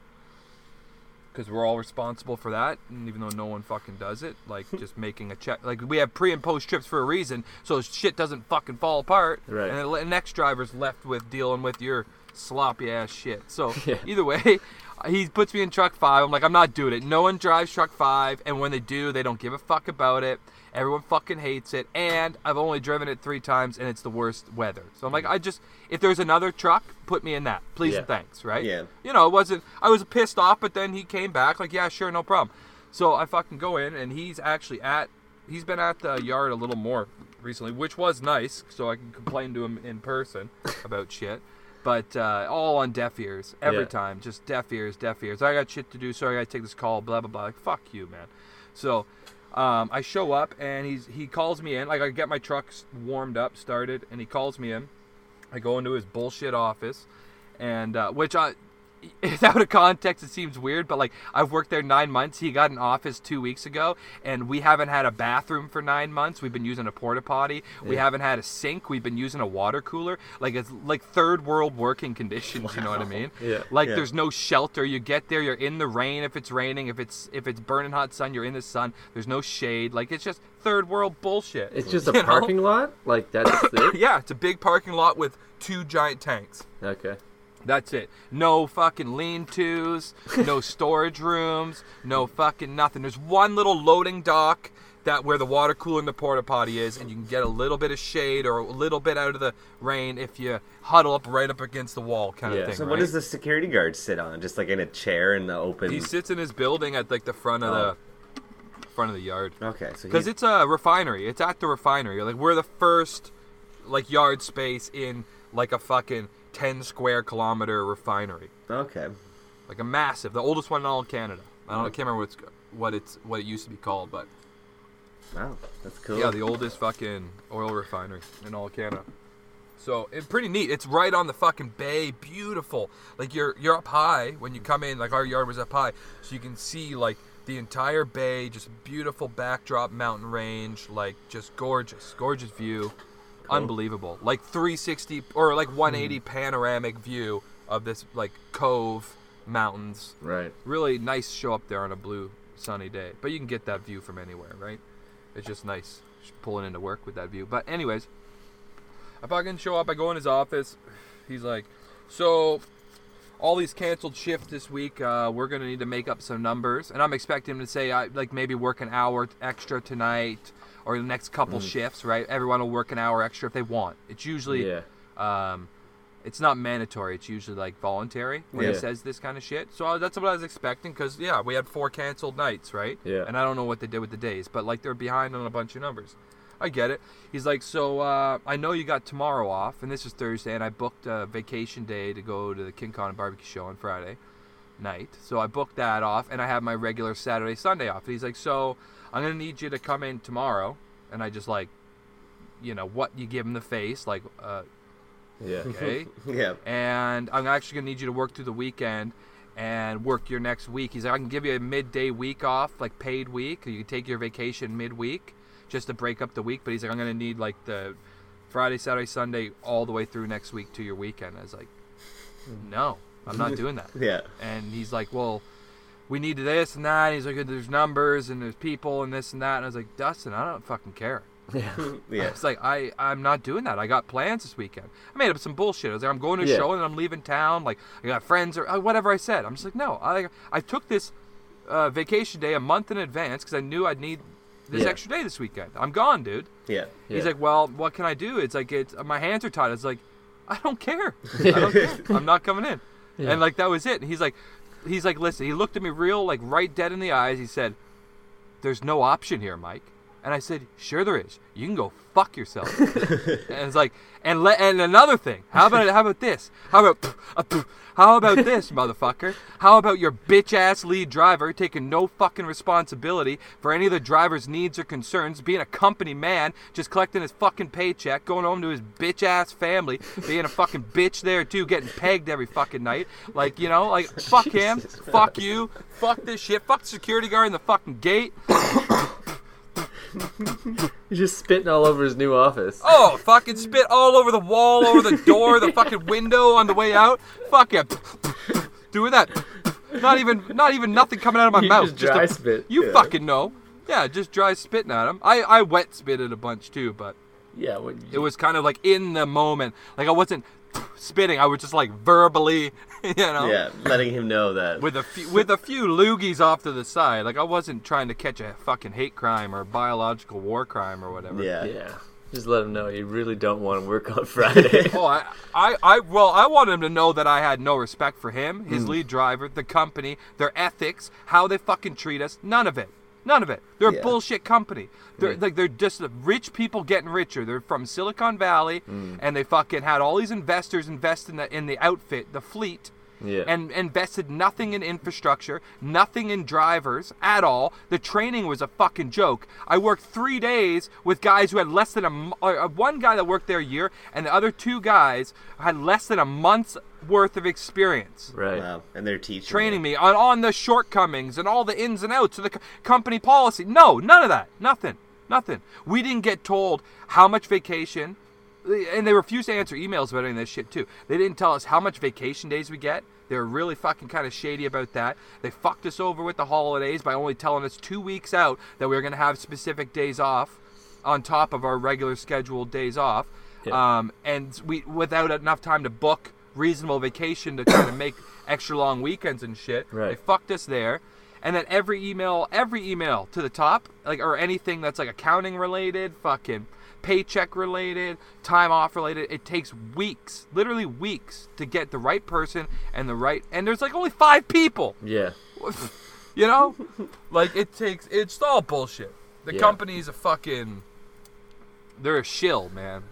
S3: Because we're all responsible for that, and even though no one fucking does it, like just making a check. Like we have pre and post trips for a reason, so shit doesn't fucking fall apart.
S1: Right.
S3: And the next driver's left with dealing with your sloppy ass shit. So
S1: Yeah.
S3: either way, he puts me in truck five. I'm like, I'm not doing it. No one drives truck five, and when they do, they don't give a fuck about it. Everyone fucking hates it, and I've only driven it three times, and it's the worst weather. So I'm like, mm. I just, if there's another truck, put me in that, please
S1: Yeah.
S3: and thanks, right?
S2: Yeah.
S3: You know, it wasn't. I was pissed off, but then he came back, like, yeah, sure, no problem. So I fucking go in, and he's actually at, he's been at the yard a little more recently, which was nice, so I can complain to him in person about shit. But uh, all on deaf ears every
S1: Yeah.
S3: time, just deaf ears, deaf ears. I got shit to do, Sorry, I got to take this call. Blah blah blah. Like fuck you, man. So um, I show up and he's he calls me in. Like I get my truck s- warmed up, started, and he calls me in. I go into his bullshit office, and uh, which I. Without a context, it seems weird, but like I've worked there nine months. He got an office two weeks ago, and we haven't had a bathroom for nine months. We've been using a porta potty. We haven't had a sink. We've been using a water cooler. Like it's like third world working conditions. You know what I mean?
S1: Yeah.
S3: Like
S2: Yeah.
S3: there's no shelter. You get there, you're in the rain if it's raining. If it's if it's burning hot sun, you're in the sun. There's no shade. Like it's just third world bullshit.
S1: It's just a
S3: you know?
S1: parking lot? Like that's it?
S3: Yeah, it's a big parking lot with two giant tanks.
S1: Okay.
S3: That's it. No fucking lean-tos, no storage rooms, no fucking nothing. There's one little loading dock that where the water cooler and the porta potty is, and you can get a little bit of shade or a little bit out of the rain if you huddle up right up against the wall, kind
S1: Yeah.
S3: of thing.
S2: So
S3: right?
S2: what does the security guard sit on? Just like in a chair in the open.
S3: He sits in his building at like the front of
S2: Oh.
S3: the front of the yard
S2: okay, so
S3: because
S2: he's,
S3: it's a refinery. It's at the refinery. Like we're the first like yard space in like a fucking ten square kilometer refinery.
S2: okay.
S3: like a massive, the oldest one in all of Canada. I don't, I can't remember what it's, what it's what it used to be called, but
S2: Wow, that's cool.
S3: yeah, the oldest fucking oil refinery in all of Canada. So it's pretty neat. It's right on the fucking bay, beautiful. Like you're you're up high when you come in. Like our yard was up high, so you can see like the entire bay, just beautiful backdrop, mountain range, like just gorgeous, gorgeous view, unbelievable. Like 360 or like 180 panoramic view of this like cove, mountains.
S1: Right.
S3: Really nice show up there on a blue sunny day. But you can get that view from anywhere, right? It's just nice pulling into work with that view. But anyways, I fucking show up. I go in his office. He's like, so all these canceled shifts this week. Uh, we're gonna need to make up some numbers, and I'm expecting him to say, I like maybe work an hour extra tonight or the next couple shifts. Right? Everyone will work an hour extra if they want. It's usually
S1: Yeah.
S3: um, it's not mandatory. It's usually like voluntary when he says this kind of shit. So uh, that's what I was expecting because yeah, we had four canceled nights, right?
S1: Yeah.
S3: And I don't know what they did with the days, but like they're behind on a bunch of numbers. I get it. He's like, so uh, I know you got tomorrow off, and this is Thursday, and I booked a vacation day to go to the King Khan barbecue show on Friday night. So I booked that off, and I have my regular Saturday, Sunday off. And he's like, so I'm gonna need you to come in tomorrow, and I just like, you know, what you give him the face, like, uh,
S1: Yeah.
S3: okay
S2: Yeah.
S3: and I'm actually gonna need you to work through the weekend and work your next week. He's like, I can give you a midday week off, like paid week. You can take your vacation midweek just to break up the week. But he's like, I'm gonna need like the Friday, Saturday, Sunday, all the way through next week to your weekend. I was like, no, I'm not doing that.
S2: Yeah.
S3: And he's like, well, we need this and that. And he's like, there's numbers and there's people and this and that. And I was like, Dustin, I don't fucking care.
S1: Yeah.
S2: Yeah.
S3: It's like I I'm not doing that. I got plans this weekend. I made up some bullshit. I was like I'm going to a
S1: Yeah.
S3: show and I'm leaving town. Like I got friends or uh, whatever I said. I'm just like no. I I took this uh, vacation day a month in advance because I knew I'd need this
S1: Yeah.
S3: extra day this weekend. I'm gone, dude.
S2: Yeah.
S3: He's like, well, what can I do? It's like it's my hands are tied. It's like I don't care. I don't care. I'm not coming in.
S1: Yeah.
S3: And like that was it. And he's like, he's like, listen. He looked at me real like right dead in the eyes. He said, "There's no option here, Mike." And I said, "Sure there is. You can go fuck yourself." and it's like, and le- and another thing. How about how about this? How about uh, how about this, motherfucker? How about your bitch ass lead driver taking no fucking responsibility for any of the driver's needs or concerns, being a company man, just collecting his fucking paycheck, going home to his bitch ass family, being a fucking bitch there too, getting pegged every fucking night. Like you know, like fuck him,
S1: Jesus
S3: fuck you, fuck this shit, fuck the security guard in the fucking gate.
S1: He's just spitting all over his new office.
S3: Oh, fucking spit all over the wall, over the door, the fucking window on the way out. Fuck yeah. Doing that. Not even not even nothing coming out of my
S1: You
S3: mouth.
S1: just dry
S3: a-
S1: spit.
S3: You
S1: Yeah.
S3: fucking know. Yeah, just dry spitting at him. I, I wet spitted a bunch too, but
S1: Yeah. What,
S3: it was kind of like in the moment. Like I wasn't spitting. I was just like verbally, you know.
S2: Yeah. Letting him know that.
S3: With a few, with a few loogies off to the side, like I wasn't trying to catch a fucking hate crime or biological war crime or whatever.
S2: yeah.
S1: Yeah. Just let him know you really don't want to work on Friday.
S3: Oh, I, I, I, well, I wanted him to know that I had no respect for him, his mm. lead driver, the company, their ethics, how they fucking treat us. None of it. None of it. They're
S2: Yeah.
S3: a bullshit company. They're like they're just rich people getting richer. They're from Silicon Valley,
S1: Hmm.
S3: and they fucking had all these investors invest in the in the outfit, the fleet,
S1: yeah.
S3: and invested nothing in infrastructure, nothing in drivers at all. The training was a fucking joke. I worked three days with guys who had less than a m- uh, one guy that worked there a year, and the other two guys had less than a month's worth of experience.
S1: right.
S2: Wow. And they're teaching.
S3: Training me on, on the shortcomings and all the ins and outs of the co- company policy. No, none of that. Nothing. Nothing. We didn't get told how much vacation, and they refused to answer emails about any of this shit too. They didn't tell us how much vacation days we get. They were really fucking kind of shady about that. They fucked us over with the holidays by only telling us two weeks out that we were going to have specific days off on top of our regular scheduled days off.
S1: Yeah.
S3: Um, and we without enough time to book reasonable vacation to kind of make extra long weekends and shit.
S1: Right.
S3: They fucked us there. And then every email, every email to the top, like or anything that's like accounting related, fucking paycheck related, time off related, it takes weeks, literally weeks, to get the right person and the right. And there's like only five people.
S1: Yeah.
S3: You know, like it takes. It's all bullshit. The
S1: Yeah.
S3: company's a fucking. They're a shill, man.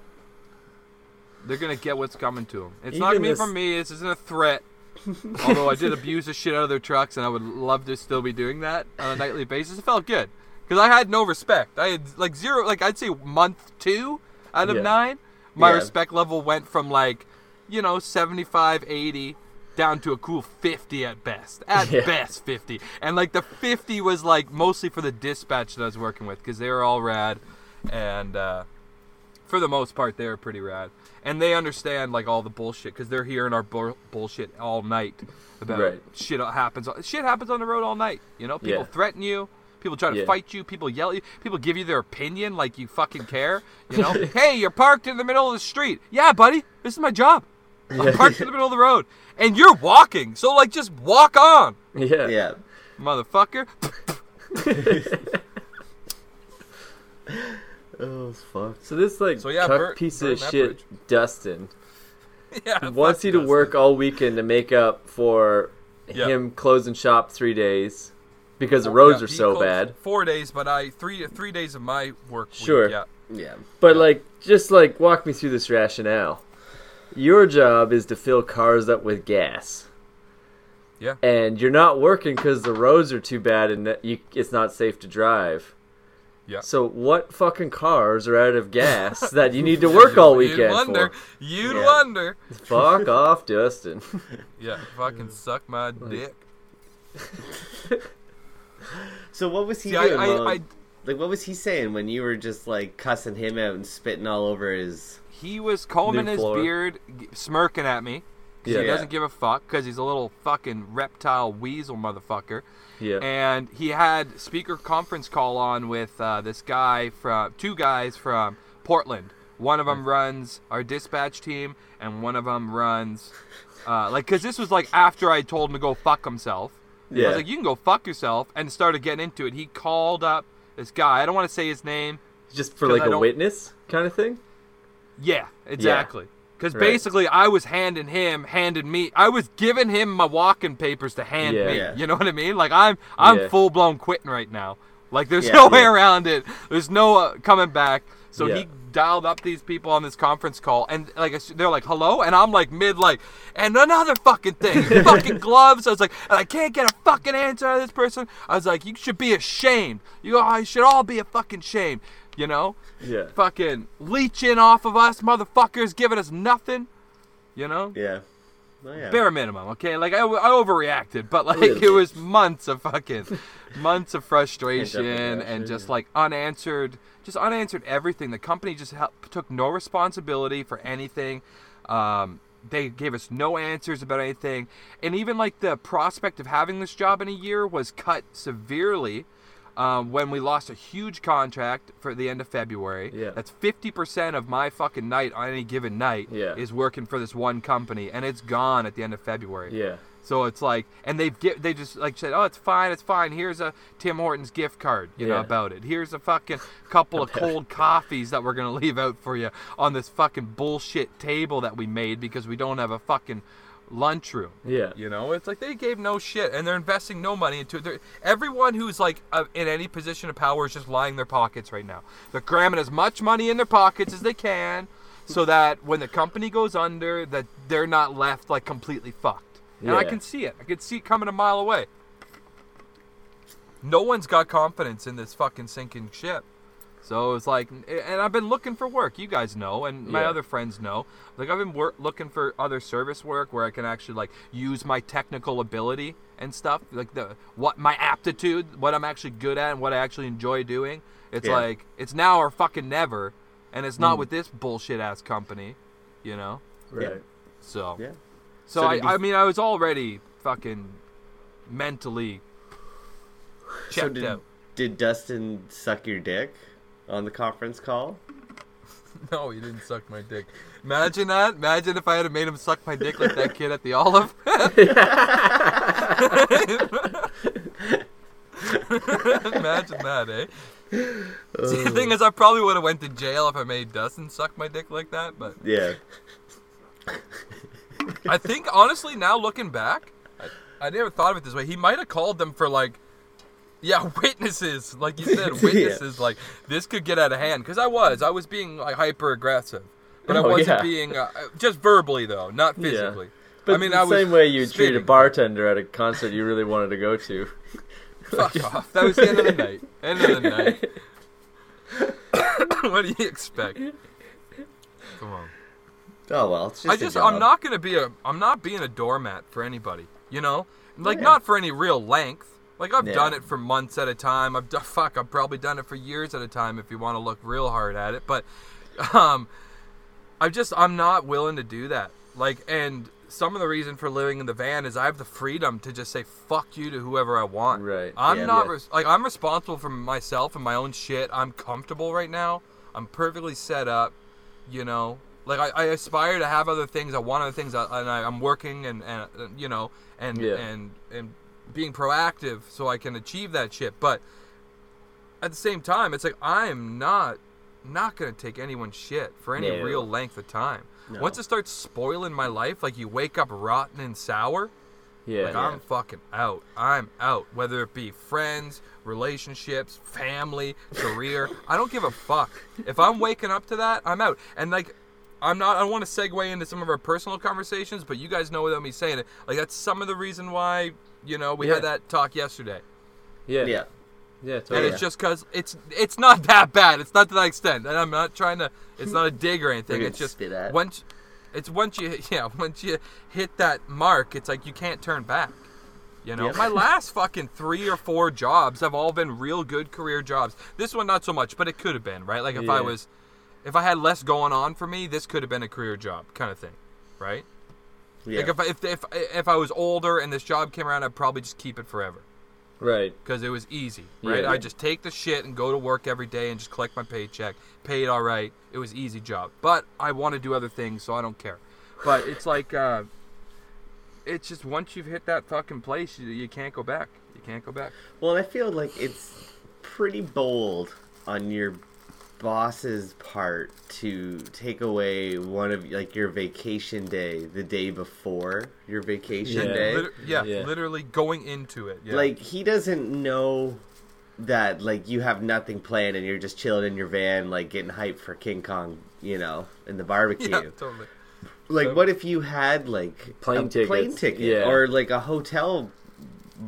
S3: They're gonna get what's coming to them. It's not
S1: Even
S3: gonna be from me. This isn't a threat. Although I did abuse the shit out of their trucks, and I would love to still be doing that on a nightly basis. It felt good because I had no respect. I had like zero. Like I'd say month two out of
S1: Yeah.
S3: nine. my
S2: Yeah.
S3: respect level went from like, you know, 75, 80 down to a cool 50 at best. At
S1: Yeah.
S3: best 50. And like the 50 was like mostly for the dispatch that I was working with cuz they were all rad and uh for the most part they were pretty rad. And they understand like all the bullshit cuz they're hearing our bull bullshit all night about
S1: Right.
S3: shit happens shit happens on the road all night, you know? People
S1: Yeah.
S3: threaten you, people try to
S1: Yeah.
S3: fight you, people yell at you, people give you their opinion like you fucking care, you know? hey, you're parked in the middle of the street. Yeah, buddy, this is my job. I'm parked in the middle of the road. And you're walking, so like just walk on,
S1: Yeah.
S2: Yeah.
S3: motherfucker.
S2: Oh fuck.
S1: So this like
S3: So, yeah,
S1: cuck
S3: burn-
S1: piece
S3: burn
S1: of
S3: that
S1: shit,
S3: bridge.
S1: Dustin,
S3: yeah,
S1: wants you to
S3: Dustin.
S1: work all weekend to make up for
S3: Yeah.
S1: him closing shop three days because the roads
S3: Yeah,
S1: are so bad.
S3: Four days, but I three three days of my work.
S1: Sure.
S3: Week, yeah.
S2: Yeah.
S1: But like, just like walk me through this rationale. Your job is to fill cars up with gas.
S3: Yeah.
S1: And you're not working because the roads are too bad and you, it's not safe to drive.
S3: Yeah.
S1: So what fucking cars are out of gas that you need to work all weekend
S3: You'd
S1: weekend
S3: wonder.
S1: for?
S3: You'd
S2: Yeah.
S3: wonder.
S1: Fuck off, Dustin.
S3: Yeah, fucking suck my dick.
S2: So what was he
S3: See,
S2: doing?
S3: I,
S2: while-
S3: I,
S2: like what was he saying when you were just like cussing him out and spitting all over his?
S3: he was combing
S1: New
S3: his
S1: floor.
S3: beard, smirking at me. 'cause
S1: Yeah.
S3: he doesn't give a fuck because he's a little fucking reptile weasel motherfucker.
S1: Yeah.
S3: and he had speaker conference call on with uh, this guy from two guys from Portland. One of them runs our dispatch team, and one of them runs uh, like because this was like after I told him to go fuck himself. I
S1: Yeah.
S3: was like, you can go fuck yourself, and started getting into it. He called up this guy. I don't want to say his name.
S1: Just for like
S3: I
S1: a
S3: don't-
S1: witness kind of thing?
S3: Yeah, exactly. Because
S1: Right.
S3: basically, I was handing him, handing me. I was giving him my walking papers to hand
S1: Yeah.
S3: me.
S2: Yeah.
S3: You know what I mean? Like I'm, I'm
S1: Yeah.
S3: full blown quitting right now. Like there's
S2: Yeah,
S3: no way around it. There's no uh, coming back. So
S1: Yeah.
S3: he dialed up these people on this conference call, and like they're like, "Hello," and I'm like mid like, and another fucking thing, fucking gloves. I was like, and I can't get a fucking answer out of this person. I was like, you should be ashamed. You oh, guys should all be a fucking shame. You know?
S1: Yeah.
S3: fucking leeching off of us, motherfuckers, giving us nothing. You know,
S2: Yeah. Oh, yeah.
S3: bare minimum. Okay, like I, I overreacted, but like it was months of fucking months of frustration and just
S2: yeah.
S3: like unanswered, just unanswered everything. The company just help, took no responsibility for anything. Um, they gave us no answers about anything, and even like the prospect of having this job in a year was cut severely um, when we lost a huge contract for the end of February.
S1: Yeah.
S3: That's 50% of my fucking night on any given night
S1: Yeah.
S3: is working for this one company, and it's gone at the end of February.
S1: Yeah.
S3: So it's like, and they've get, they just like said, oh, it's fine, it's fine. Here's a Tim Hortons gift card, you know about it. Here's a fucking couple of cold coffees that we're gonna leave out for you on this fucking bullshit table that we made because we don't have a fucking lunchroom.
S1: Yeah.
S3: You know, it's like they gave no shit, and they're investing no money into it. They're, everyone who's like uh, in any position of power is just lying their pockets right now. They're cramming as much money in their pockets as they can, so that when the company goes under, that they're not left like completely fucked. And I can see it. I can see it coming a mile away. No one's got confidence in this fucking sinking ship. So it's like, and I've been looking for work. You guys know, and my
S1: Yeah.
S3: other friends know. Like I've been wor- looking for other service work where I can actually like use my technical ability and stuff, like the what my aptitude, what I'm actually good at, and what I actually enjoy doing. It's
S2: Yeah.
S3: like it's now or fucking never, and it's not
S1: Mm.
S3: with this bullshit ass company, you know.
S1: Right.
S3: So
S2: Yeah.
S3: So,
S2: So
S3: I,
S2: did you-
S3: I mean, I was already fucking mentally checked
S2: so did,
S3: out.
S2: did Dustin suck your dick on the conference call?
S3: No, he didn't suck my dick. Imagine that. Imagine if I had made him suck my dick like that kid at the Olive. Imagine that, eh? See, the thing is, I probably would have went to jail if I made Dustin suck my dick like that. But
S2: Yeah.
S3: I think, honestly, now looking back, I, I never thought of it this way. He might have called them for like, yeah, witnesses, like you said,
S2: Yeah.
S3: witnesses. Like this could get out of hand because I was, I was being like hyper aggressive, but I
S1: Oh,
S3: wasn't
S1: yeah.
S3: being uh, just verbally though, not
S1: Yeah.
S3: physically.
S1: But
S3: I mean,
S1: the
S3: I was
S1: same way you treat a bartender at a concert you really wanted to go to.
S3: Fuck off. That was the end of the night. End of the night. what do you expect? Come on.
S2: Oh well, it's just
S3: I just. I'm not gonna be a I'm not being a doormat for anybody. You know, like
S2: Yeah.
S3: not for any real length. Like I've
S2: Yeah.
S3: done it for months at a time. I've done fuck. I've probably done it for years at a time if you want to look real hard at it. But um, I just I'm not willing to do that. Like and. Some of the reason for living in the van is I have the freedom to just say fuck you to whoever I want.
S1: Right.
S3: I'm
S2: Yeah.
S3: not res- like I'm responsible for myself and my own shit. I'm comfortable right now. I'm perfectly set up. You know, like I, I aspire to have other things. I want other things, uh, and I, I'm working and, and you know and
S1: Yeah.
S3: and and being proactive so I can achieve that shit. But at the same time, it's like I'm not not gonna take anyone's shit for any
S2: No.
S3: real length of time.
S2: No.
S3: Once it starts spoiling my life, like you wake up rotten and sour,
S1: Yeah.
S3: like I'm fucking out. I'm out. Whether it be friends, relationships, family, career, I don't give a fuck. If I'm waking up to that, I'm out. And like, I'm not. I want to segue into some of our personal conversations, but you guys know without me saying it. Like that's some of the reason why you know we
S1: Yeah.
S3: had that talk yesterday.
S1: yeah.
S2: Yeah.
S1: Yeah.
S3: And it's just because it's it's not that bad. It's not to that extent, and I'm not trying to. It's not a dig or anything. It's just
S2: spit at.
S3: once. It's once you yeah once you hit that mark, it's like you can't turn back. You know,
S2: Yep.
S3: my last fucking three or four jobs have all been real good career jobs. This one not so much, but it could have been right. Like if I was, if I had less going on for me, this could have been a career job kind of thing, right?
S2: Yeah.
S3: Like if I, if if if I was older and this job came around, I'd probably just keep it forever
S1: right.
S3: because it was easy, right?
S1: Yeah.
S3: I just take the shit and go to work every day and just collect my paycheck, paid all right. It was easy job, but I want to do other things, so I don't care. But it's like, uh, it's just once you've hit that fucking place, you, you can't go back. You can't go back.
S2: Well, I feel like it's pretty bold on your boss's part to take away one of like your vacation day the day before your vacation
S1: Yeah.
S2: day.
S3: Liter- yeah,
S1: Yeah.
S3: literally going into it. Yeah.
S2: Like he doesn't know that like you have nothing planned and you're just chilling in your van like getting hyped for King Khan, you know, in the barbecue.
S3: yeah, totally.
S2: Like, what if you had like
S1: Plane
S2: a plane ticket
S1: yeah.
S2: or like a hotel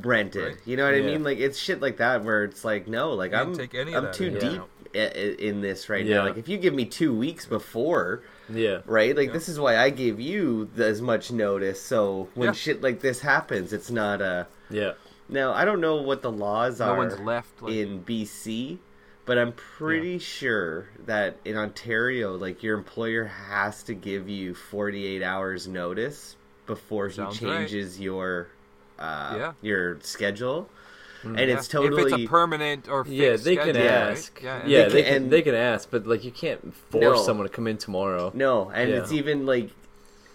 S2: rented?
S3: Right.
S2: You know what I mean? Like, it's shit like that where it's like, no, like
S3: You
S2: I'm
S3: take any
S2: I'm too deep
S3: account.
S2: i- i- in this right
S1: Yeah.
S2: now. Like, if you give me two weeks before,
S1: Yeah.
S2: right? Like,
S3: Yeah.
S2: this is why I gave you as much notice. So when
S3: Yeah.
S2: shit like this happens, it's not a.
S1: Yeah.
S2: Now I don't know what the laws
S3: No
S2: are
S3: one's left. Like,
S2: in BC, but I'm pretty sure that in Ontario, like your employer has to give you 48 hours notice before he
S3: Sounds right.
S2: changes your uh,
S3: Yeah.
S2: your schedule, Mm-hmm. and
S3: yeah.
S2: it's totally
S3: if it's a permanent or fixed
S1: Yeah, they can
S3: schedule, right?
S1: ask.
S3: Yeah,
S1: Yeah,
S2: They
S1: they
S2: can-
S1: can. They can ask, but like you can't force
S2: No.
S1: someone to come in tomorrow.
S2: no, and
S1: Yeah.
S2: it's even like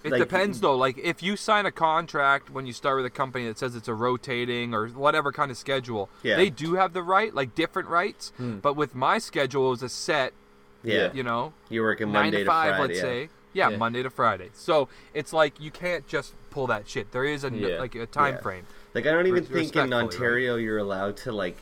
S3: It
S2: like-
S3: depends though. Like if you sign a contract when you start with a company that says it's a rotating or whatever kind of schedule,
S2: Yeah.
S3: they do have the right, like different rights. Hmm. But with my schedule, it was a set,
S2: yeah,
S3: you know,
S2: you're working
S3: nine
S2: Monday
S3: to five,
S2: Friday.
S3: let's
S2: yeah.
S3: say. Yeah,
S1: Yeah.
S3: Monday to Friday. So it's like you can't just pull that shit. There is a
S1: Yeah.
S3: like a time
S2: Yeah.
S3: frame.
S2: Like I don't even
S3: Res-
S2: think in
S3: respectfully, right?
S2: Ontario you're allowed to like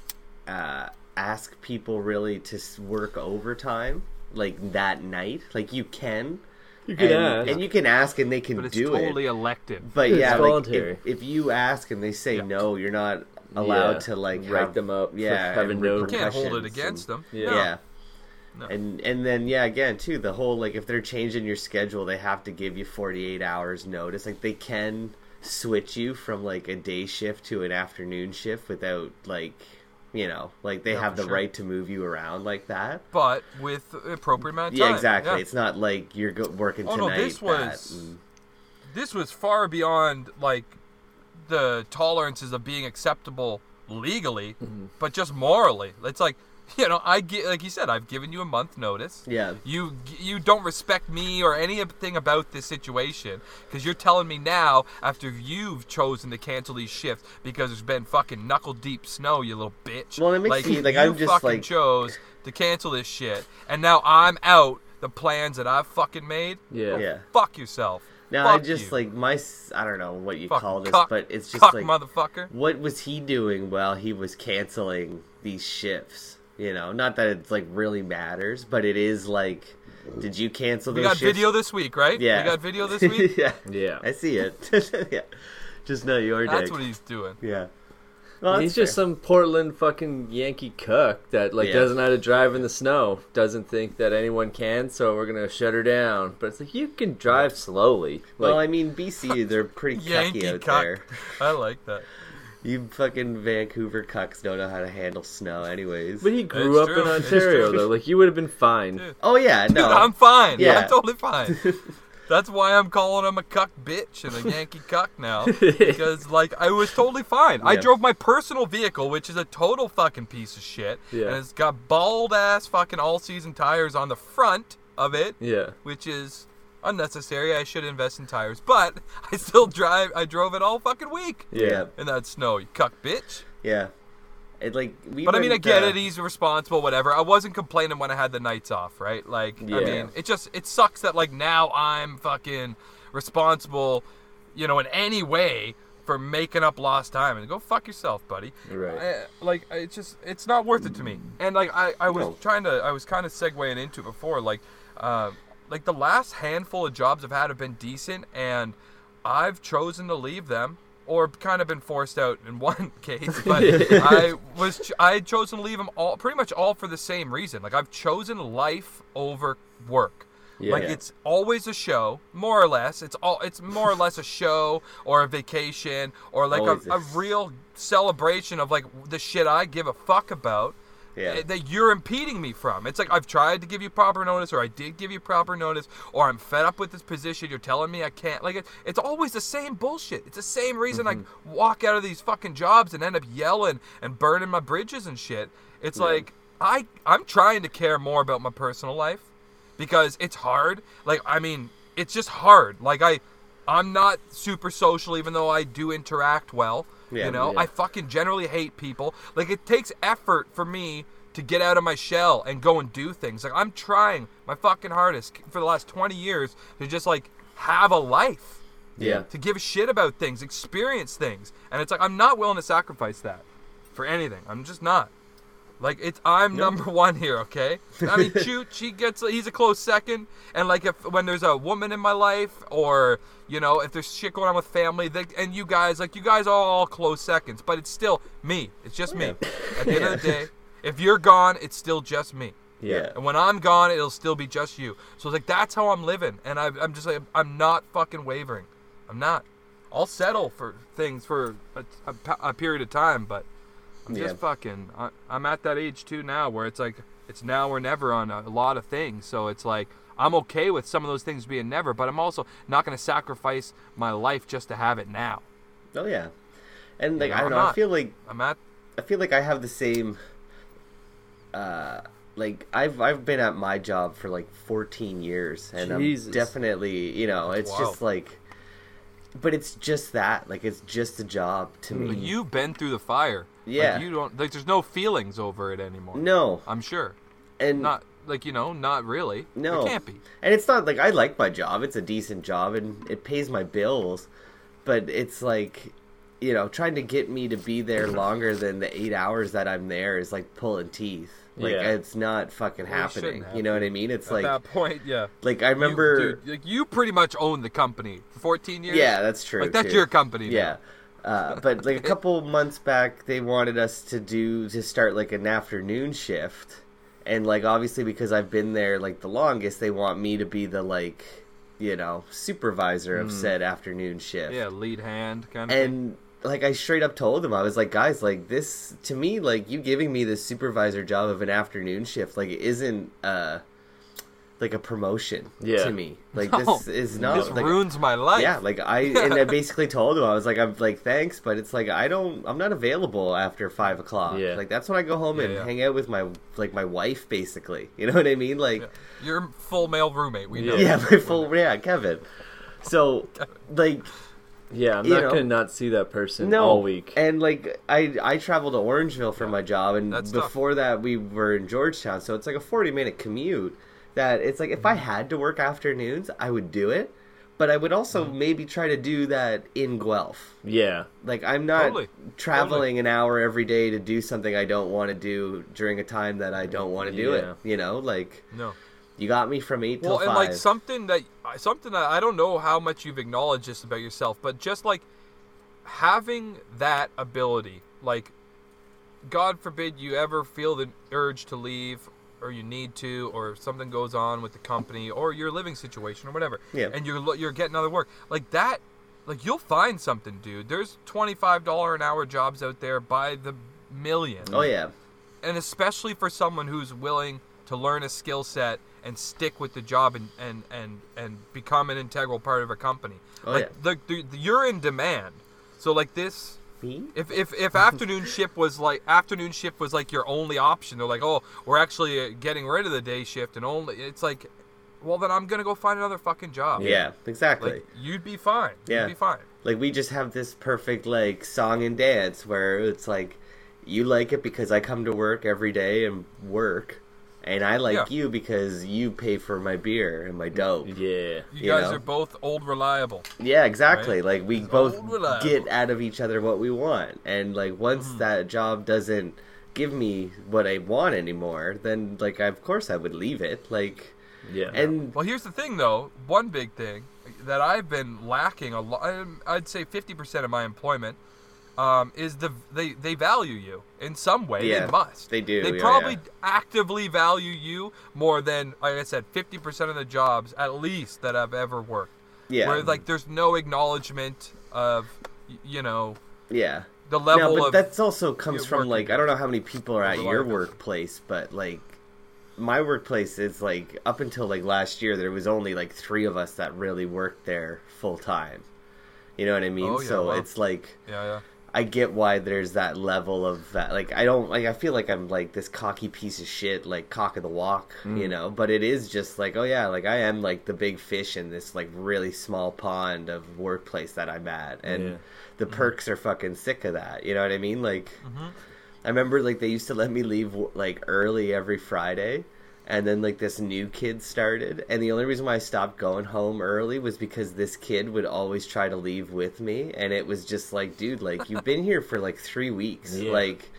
S2: uh, ask people really to work overtime like that night. Like you can,
S1: You can
S2: and,
S1: ask.
S2: and you can ask and they can
S3: But it's
S2: do
S3: totally
S2: it.
S3: elective.
S2: But
S1: It's
S2: yeah, like
S1: voluntary.
S2: if, if you ask and they say
S3: Yeah.
S2: no, you're not allowed
S1: Yeah.
S2: to like
S1: Write
S2: have-
S1: them up for
S2: Yeah,
S1: having no-
S3: You can't hold it against
S2: and-
S3: them.
S1: Yeah.
S3: No. No.
S2: And and then yeah, again too, the whole like if they're changing your schedule, they have to give you 48 hours notice. Like they can switch you from like a day shift to an afternoon shift without like you know, like they
S3: Yeah,
S2: have the
S3: sure.
S2: right to move you around like that.
S3: But with appropriate amount of
S2: Yeah, exactly.
S3: Yeah.
S2: It's not like you're go- working
S3: Oh, no,
S2: tonight.
S3: this was-
S2: and-
S3: this was far beyond like the tolerances of being acceptable legally,
S2: Mm-hmm.
S3: but just morally. It's like you know, I get like you said, I've given you a month notice.
S2: yeah.
S3: You you don't respect me or anything about this situation because you're telling me now after you've chosen to cancel these shifts because there's been fucking knuckle deep snow, you little bitch.
S2: Well, it makes me- like,
S3: you
S2: I'm just,
S3: fucking
S2: like-
S3: chose to cancel this shit, and now I'm out the plans that I've fucking made.
S1: Yeah.
S2: Yeah.
S3: Fuck yourself.
S2: Now I just
S3: you.
S2: like my I don't know what you
S3: Fucking
S2: call this,
S3: cuck-
S2: but it's just
S3: cuck
S2: like
S3: motherfucker.
S2: what was he doing while he was canceling these shifts? You know, not that it's like really matters, but it is like, did you cancel
S3: We
S2: those
S3: got
S2: shifts?
S3: video this week, right?
S2: Yeah,
S3: We got video this week.
S2: yeah,
S1: Yeah.
S2: I see it. yeah, just know your
S3: That's
S2: dick.
S3: what he's doing.
S2: Yeah, Well,
S1: He's
S2: that's
S1: just some Portland fucking Yankee cuck that like
S2: Yeah.
S1: doesn't know how to drive in the snow. Doesn't think that anyone can, so we're gonna shut her down. But it's like you can drive slowly. Like,
S2: well, I mean, BC, they're pretty
S3: Yankee
S2: cucky out
S3: cuck.
S2: there.
S3: I like that.
S2: You fucking Vancouver cucks don't know how to handle snow, anyways.
S1: but he grew
S3: It's
S1: up
S3: true,
S1: in
S3: it's
S1: Ontario
S3: true.
S1: though. Like you would have been fine.
S3: Dude.
S2: oh yeah,
S3: Dude,
S2: no,
S3: I'm fine.
S2: Yeah.
S3: I'm totally fine. That's why I'm calling him a cuck bitch and a Yankee cuck now. Because, like, I was totally fine. I
S2: Yeah.
S3: drove my personal vehicle, which is a total fucking piece of shit.
S1: Yeah.
S3: And it's got bald ass fucking all season tires on the front of it,
S1: Yeah.
S3: which is unnecessary. I should invest in tires. But I still drive, I drove it all fucking week
S1: Yeah.
S3: in that snow, you cuck bitch.
S2: yeah. It like we.
S3: But I mean, I get
S2: uh,
S3: it. He's responsible, whatever. I wasn't complaining when I had the nights off, right? Like,
S1: Yeah.
S3: I mean, it just it sucks that like now I'm fucking responsible, you know, in any way for making up lost time. And go fuck yourself, buddy.
S1: Right.
S3: I, like, it's just it's not worth it to me. And like, I I was
S2: No.
S3: trying to I was kind of segueing into it before, like, uh, like the last handful of jobs I've had have been decent, and I've chosen to leave them. Or kind of been forced out in one case, but I was ch- I had chosen to leave them all pretty much all for the same reason. Like I've chosen life over work.
S1: Yeah.
S3: Like it's always a show, more or less. It's all it's more or less a show or a vacation or like a, a real celebration of like the shit I give a fuck about
S2: Yeah.
S3: eh, that you're impeding me from. It's like I've tried to give you proper notice, or I did give you proper notice, or I'm fed up with this position. You're telling me I can't. Like it, it's always the same bullshit. It's the same reason I walk out of these fucking jobs and end up yelling and burning my bridges and shit. It's like I I'm trying to care more about my personal life because it's hard. Like I mean, it's just hard. Like I. I'm not super social, even though I do interact well.
S2: Yeah,
S3: you know,
S1: yeah.
S3: I fucking generally hate people. Like it takes effort for me to get out of my shell and go and do things. Like I'm trying my fucking hardest for the last 20 years to just like have a life,
S1: Yeah.
S3: to give a shit about things, experience things. And it's like I'm not willing to sacrifice that for anything. I'm just not. Like it's I'm number one here, okay? I mean, shoot, she gets he's a close second, and like if when there's a woman in my life, or you know, if there's shit going on with family, they, and you guys, like you guys, are all close seconds, but it's still me. It's just me. At the end of the day, if you're gone, it's still just me.
S1: Yeah.
S3: And when I'm gone, it'll still be just you. So it's like that's how I'm living, and I, I'm just like I'm not fucking wavering. I'm not. I'll settle for things for a, a, a period of time, but I'm just
S2: Yeah.
S3: fucking. I, I'm at that age too now where it's like it's now or never on a lot of things. So it's like I'm okay with some of those things being never, but I'm also not going to sacrifice my life just to have it now.
S2: Oh yeah. And like
S3: know,
S2: I don't
S3: I'm
S2: know, I feel like
S3: I'm at
S2: I feel like I have the same. Uh, like I've I've been at my job for like 14 years, and
S1: Jesus.
S2: I'm definitely you know it's
S3: Wow.
S2: just like, but it's just that like it's just a job to me.
S3: but you've been through the fire. Like,
S2: Yeah.
S3: you don't like. There's no feelings over it anymore.
S2: no,
S3: I'm sure.
S2: and
S3: Not like you know. Not really.
S2: No.
S3: It can't be.
S2: and it's not like I like my job. It's a decent job, and it pays my bills, but it's like. You know, trying to get me to be there longer than the eight hours that I'm there is like pulling teeth. Like
S1: Yeah.
S2: it's not fucking
S3: Well,
S2: happening. You know what I mean? It's
S3: At
S2: like
S3: that point, yeah.
S2: like I
S3: You-
S2: remember.
S3: dude, like you pretty much own the company for 14 years.
S2: Yeah, that's true.
S3: Like that's
S2: too.
S3: your company. now.
S2: Uh, but like a couple months back, they wanted us to do to start like an afternoon shift, and like obviously because I've been there like the longest, they want me to be the like, you know, supervisor of said afternoon shift.
S3: Mm. Yeah, lead hand kind of thing.
S2: And like I straight up told them, I was like, guys, like this to me, like you giving me the supervisor job of an afternoon shift, like isn't uh like a promotion
S1: Yeah.
S2: to me. Like
S3: No,
S2: this is not
S3: this
S2: like,
S3: ruins my life.
S2: yeah, like I and I basically told him I was like I'm like thanks, but it's like I don't I'm not available after five o'clock.
S1: Yeah.
S2: Like that's when I go home
S3: Yeah,
S2: and
S3: yeah.
S2: hang out with my like my wife basically. You know what I mean? Like
S3: Yeah. Your full male roommate. We know.
S2: yeah, my full yeah Kevin. So like
S1: Yeah, I'm not
S2: know.
S1: gonna not see that person
S2: no
S1: all week.
S2: and like I I traveled to Orangeville for my job and
S3: That's tough.
S2: before that we were in Georgetown, so it's like a forty minute commute. That it's like if I had to work afternoons, I would do it. But I would also
S3: Mm-hmm.
S2: maybe try to do that in Guelph.
S1: yeah,
S2: Like I'm not
S3: Totally.
S2: traveling an hour every day to do something I don't want to do during a time that I don't want to do
S1: Yeah.
S2: it. You know, like
S3: No.
S2: you got me from eight
S3: Well,
S2: till
S3: and
S2: five.
S3: like something that something that I don't know how much you've acknowledged this about yourself, but just like having that ability, like, God forbid you ever feel the urge to leave, or you need to, or something goes on with the company, or your living situation, or whatever.
S2: Yeah.
S3: And you're you're getting other work like that. Like you'll find something, dude. There's twenty five dollar an hour jobs out there by the million
S2: Oh yeah.
S3: and especially for someone who's willing to learn a skill set and stick with the job and and and, and become an integral part of a company.
S2: Oh,
S3: like the, the, the- you're in demand. So like this If, if if afternoon shift was like afternoon shift was like your only option, they're like, "Oh, we're actually uh, getting rid of the day shift and only it's like well then I'm going to go find another fucking job."
S2: Yeah, exactly.
S3: Like you'd be fine.
S2: Yeah.
S3: You'd be fine.
S2: like we just have this perfect like song and dance where it's like you like it because I come to work every day and work and I like
S3: Yeah.
S2: you because you pay for my beer and my dope.
S1: Yeah.
S3: You,
S2: You
S3: guys
S2: know?
S3: are both old reliable.
S2: Yeah, exactly.
S3: Right?
S2: Like we
S3: It's
S2: both get out of each other what we want. And like once
S3: Mm-hmm.
S2: that job doesn't give me what I want anymore, then like of course I would leave it. Like
S1: Yeah.
S2: and
S3: Well, here's the thing, though. One big thing that I've been lacking a lot. I'd say 50% of my employment um, is the they they value you in some way.
S2: Yeah,
S3: they must.
S2: they do,
S3: They
S2: yeah,
S3: probably
S2: yeah.
S3: actively value you more than, like I said, 50% of the jobs at least that I've ever worked.
S2: yeah.
S3: Where like there's no acknowledgement of you know
S2: yeah.
S3: the level
S2: no, but
S3: of
S2: that's also comes from like I don't know how many people are at your workplace, but like my workplace is like up until like last year there was only like three of us that really worked there full time. You know what I mean?
S3: Oh, yeah,
S2: so
S3: wow.
S2: it's like
S3: yeah yeah.
S2: I get why there's that level of that. Like I don't like I feel like I'm like this cocky piece of shit, like cock of the walk,
S3: Mm.
S2: you know. But it is just like, oh yeah, like I am like the big fish in this like really small pond of workplace that I'm at, and
S1: Yeah.
S2: the
S3: Mm-hmm.
S2: perks are fucking sick of that. You know what I mean? Like I remember like they used to let me leave like early every Friday. And then like this new kid started, and the only reason why I stopped going home early was because this kid would always try to leave with me, and it was just like, dude, like you've been here for like three weeks,
S1: Yeah.
S2: like,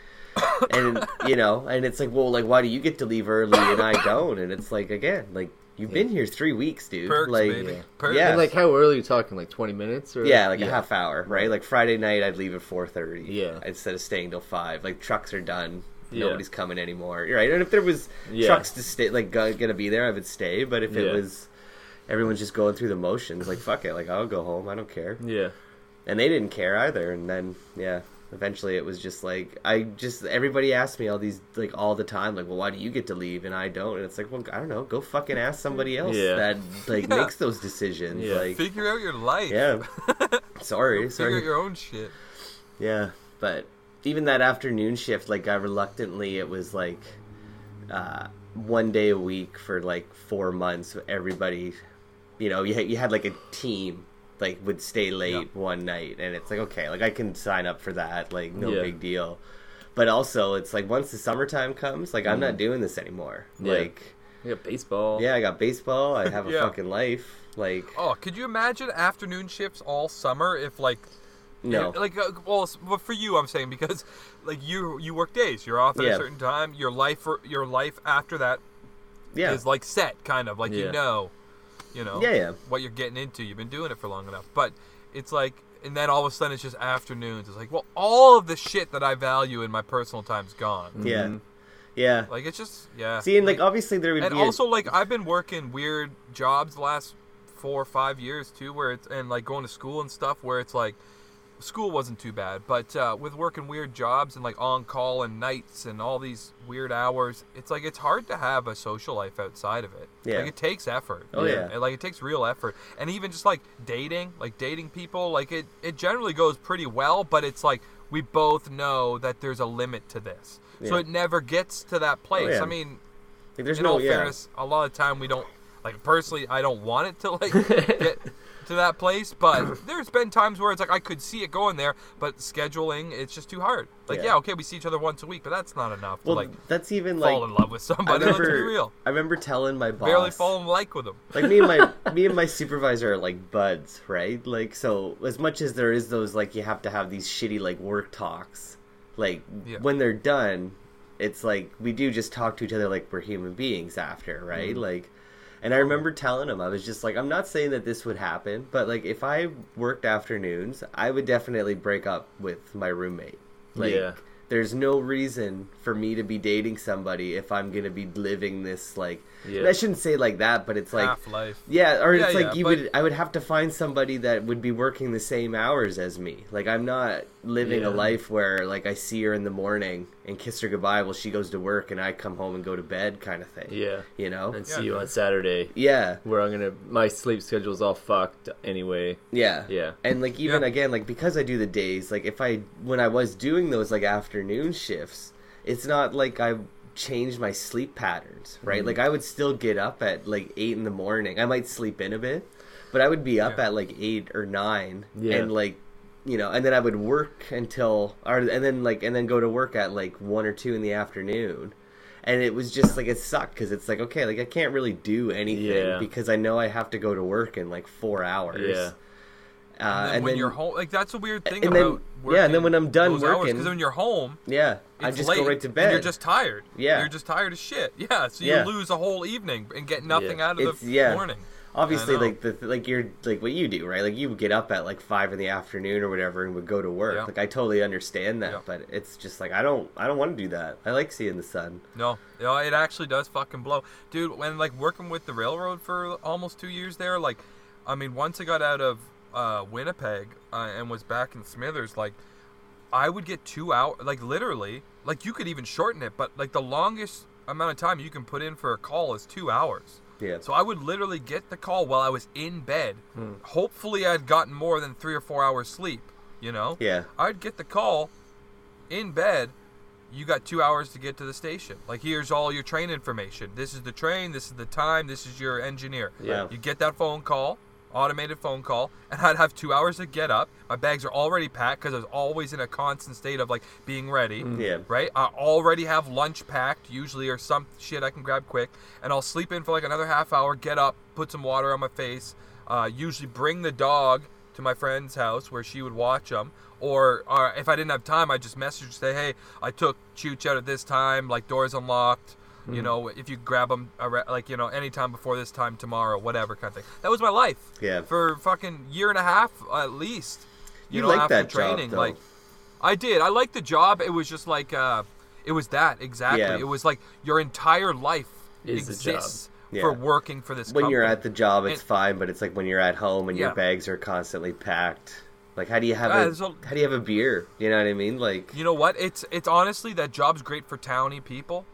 S2: and you know, and it's like, well, like why do you get to leave early and I don't? And it's like again, like you've been here three weeks, dude.
S3: Perks,
S2: like,
S3: baby.
S1: yeah.
S3: Perks.
S2: Yeah.
S1: And like how early are you talking? Like twenty minutes or
S2: yeah, like a half hour, right? Like Friday night, I'd leave at four thirty.
S1: Yeah.
S2: instead of staying till five. Like trucks are done.
S1: Yeah.
S2: Nobody's coming anymore. You're right. And if there was
S1: Yeah.
S2: trucks to stay, like gonna be there, I would stay. But if it
S1: Yeah.
S2: was everyone's just going through the motions, like fuck it, like I'll go home. I don't care.
S1: Yeah.
S2: And they didn't care either. And then yeah, eventually it was just like I just everybody asked me all these like all the time, like, well, why do you get to leave and I don't? And it's like, well, I don't know. Go fucking ask somebody else
S1: Yeah.
S2: that like
S3: Yeah.
S2: makes those decisions.
S1: Yeah.
S2: Like
S3: Figure out your life.
S2: yeah. Sorry,
S3: Figure
S2: sorry.
S3: out your own shit.
S2: Yeah, but even that afternoon shift, like I reluctantly, it was like uh, one day a week for like four months. Everybody, you know, you had, you had like a team like would stay late
S3: Yeah.
S2: one night, and it's like okay, like I can sign up for that, like no
S1: Yeah.
S2: big deal. But also, it's like once the summertime comes, like I'm not doing this anymore.
S1: Yeah.
S2: Like,
S1: You got baseball.
S2: yeah, I got baseball. I have a
S3: Yeah.
S2: fucking life. Like,
S3: Oh, could you imagine afternoon shifts all summer if like
S2: no,
S3: Yeah, like uh, well, for you, I'm saying because like you you work days, you're off at
S2: Yeah.
S3: a certain time. Your life for your life after that is
S2: yeah,
S3: like set, kind of like
S1: Yeah.
S3: you know, you know,
S2: yeah, yeah.
S3: what you're getting into. You've been doing it for long enough, but it's like, and then all of a sudden it's just afternoons. It's like, well, all of the shit that I value in my personal time's gone.
S2: Yeah,
S1: Mhm.
S2: yeah.
S3: Like it's just yeah.
S2: See, and like obviously there would
S3: and
S2: be a-
S3: also like I've been working weird jobs the last four or five years too, where it's and like going to school and stuff, where it's like school wasn't too bad, but uh, with working weird jobs and like on call and nights and all these weird hours, it's like it's hard to have a social life outside of it.
S2: Yeah.
S3: like it takes effort.
S2: Oh, yeah.
S3: Like it takes real effort, and even just like dating, like dating people, like it it generally goes pretty well, but it's like we both know that there's a limit to this, so it never gets to that place.
S2: yeah.
S3: I mean
S2: like, there's
S3: in
S2: no
S3: all
S2: yeah.
S3: fairness, a lot of time we don't like personally. I don't want it to like get to that place, but there's been times where it's like I could see it going there, but scheduling it's just too hard. Like
S2: Yeah.
S3: yeah, okay, we see each other once a week, but that's not enough
S2: Well,
S3: to like
S2: that's even like
S3: fall in love with
S2: I
S3: somebody. Let's be
S2: remember.
S3: real.
S2: I remember telling my boss.
S3: Barely fall in like with them.
S2: like me and my me and my supervisor are like buds, right? Like so, as much as there is those like you have to have these shitty like work talks, like
S3: Yeah.
S2: when they're done, it's like we do just talk to each other like we're human beings after, right?
S3: Mm-hmm.
S2: Like. And I remember telling him, I was just like, I'm not saying that this would happen, but like if I worked afternoons, I would definitely break up with my roommate. Like,
S1: Yeah.
S2: there's no reason for me to be dating somebody if I'm gonna be living this like.
S1: Yeah.
S2: I shouldn't say like that, but it's like
S3: Half life.
S2: yeah, or
S3: Yeah,
S2: it's like you
S3: but-
S2: would. I would have to find somebody that would be working the same hours as me. Like I'm not living
S1: Yeah.
S2: a life where like I see her in the morning and kiss her goodbye while she goes to work and I come home and go to bed, kind of thing.
S1: Yeah.
S2: you know.
S1: And
S3: Yeah.
S1: see you on Saturday,
S2: Yeah,
S1: where I'm gonna. My sleep schedule's all fucked anyway.
S2: yeah,
S1: Yeah.
S2: And like even
S3: Yeah.
S2: again, like because I do the days, like if I when I was doing those like afternoon shifts, it's not like I changed my sleep patterns, right?
S3: Mm-hmm.
S2: Like I would still get up at like eight in the morning. I might sleep in a bit, but I would be up
S3: Yeah.
S2: at like eight or nine,
S1: Yeah.
S2: and like you know, and then I would work until, or and then like and then go to work at like one or two in the afternoon. And it was just like it sucked because it's like okay, like I can't really do anything
S1: Yeah.
S2: because I know I have to go to work in like four hours.
S1: Yeah.
S2: Uh,
S3: And then when you're home, like that's a weird thing
S2: and then-
S3: about
S2: yeah, and then when I'm done working, because
S3: when you're home,
S2: Yeah, I
S3: it's
S2: just
S3: late,
S2: go right to
S3: and
S2: bed.
S3: you're just tired.
S2: Yeah.
S3: you're just tired as shit. Yeah, so you
S2: Yeah.
S3: lose a whole evening and get nothing
S1: Yeah.
S3: out of
S2: It's-
S3: the
S2: yeah.
S3: morning.
S2: Obviously like the like you're like what you do, right? Like you would get up at like five in the afternoon or whatever and would go to work.
S3: Yeah.
S2: Like I totally understand that,
S3: Yeah.
S2: but it's just like I don't I don't want to do that. I like seeing the sun.
S3: No, no, it actually does fucking blow, dude. When like working with the railroad for almost two years there, like, I mean, once I got out of uh, Winnipeg uh, and was back in Smithers, like, I would get two hours, like literally, like you could even shorten it, but like the longest amount of time you can put in for a call is two hours.
S2: Yeah.
S3: So I would literally get the call while I was in bed. Hmm. Hopefully, I'd gotten more than three or four hours sleep. You know.
S2: Yeah.
S3: I'd get the call in bed. You got two hours to get to the station. Like, here's all your train information. This is the train. This is the time. This is your engineer.
S2: Yeah.
S3: You get that phone call, automated phone call, and I'd have two hours to get up. My bags are already packed because I was always in a constant state of like being ready.
S2: Yeah.
S3: Right. I already have lunch packed usually, or some shit I can grab quick, and I'll sleep in for like another half hour. Get up, put some water on my face. Uh, usually bring the dog to my friend's house where she would watch them. Or, or if I didn't have time, I'd just message say, "Hey, I took Chooch out at this time. Like doors unlocked. You know, if you grab them, like you know, anytime before this time tomorrow, whatever kind of thing." That was my life.
S2: Yeah.
S3: For fucking year and a half at least. You,
S2: You
S3: know,
S2: like
S3: after
S2: that job,
S3: training,
S2: though.
S3: like I did. I liked the job. It was just like uh, it was that exactly.
S2: Yeah.
S3: It was like your entire life
S1: Is the job.
S3: exists
S2: Yeah.
S3: for working for this.
S2: When you're at the job, it's
S3: And-
S2: fine, but it's like when you're at home and
S3: Yeah.
S2: your bags are constantly packed. Like how do you have
S3: Yeah,
S2: a
S3: so-
S2: how do you have a beer? You know what I mean? Like
S3: You know what? It's it's honestly that job's great for towny people,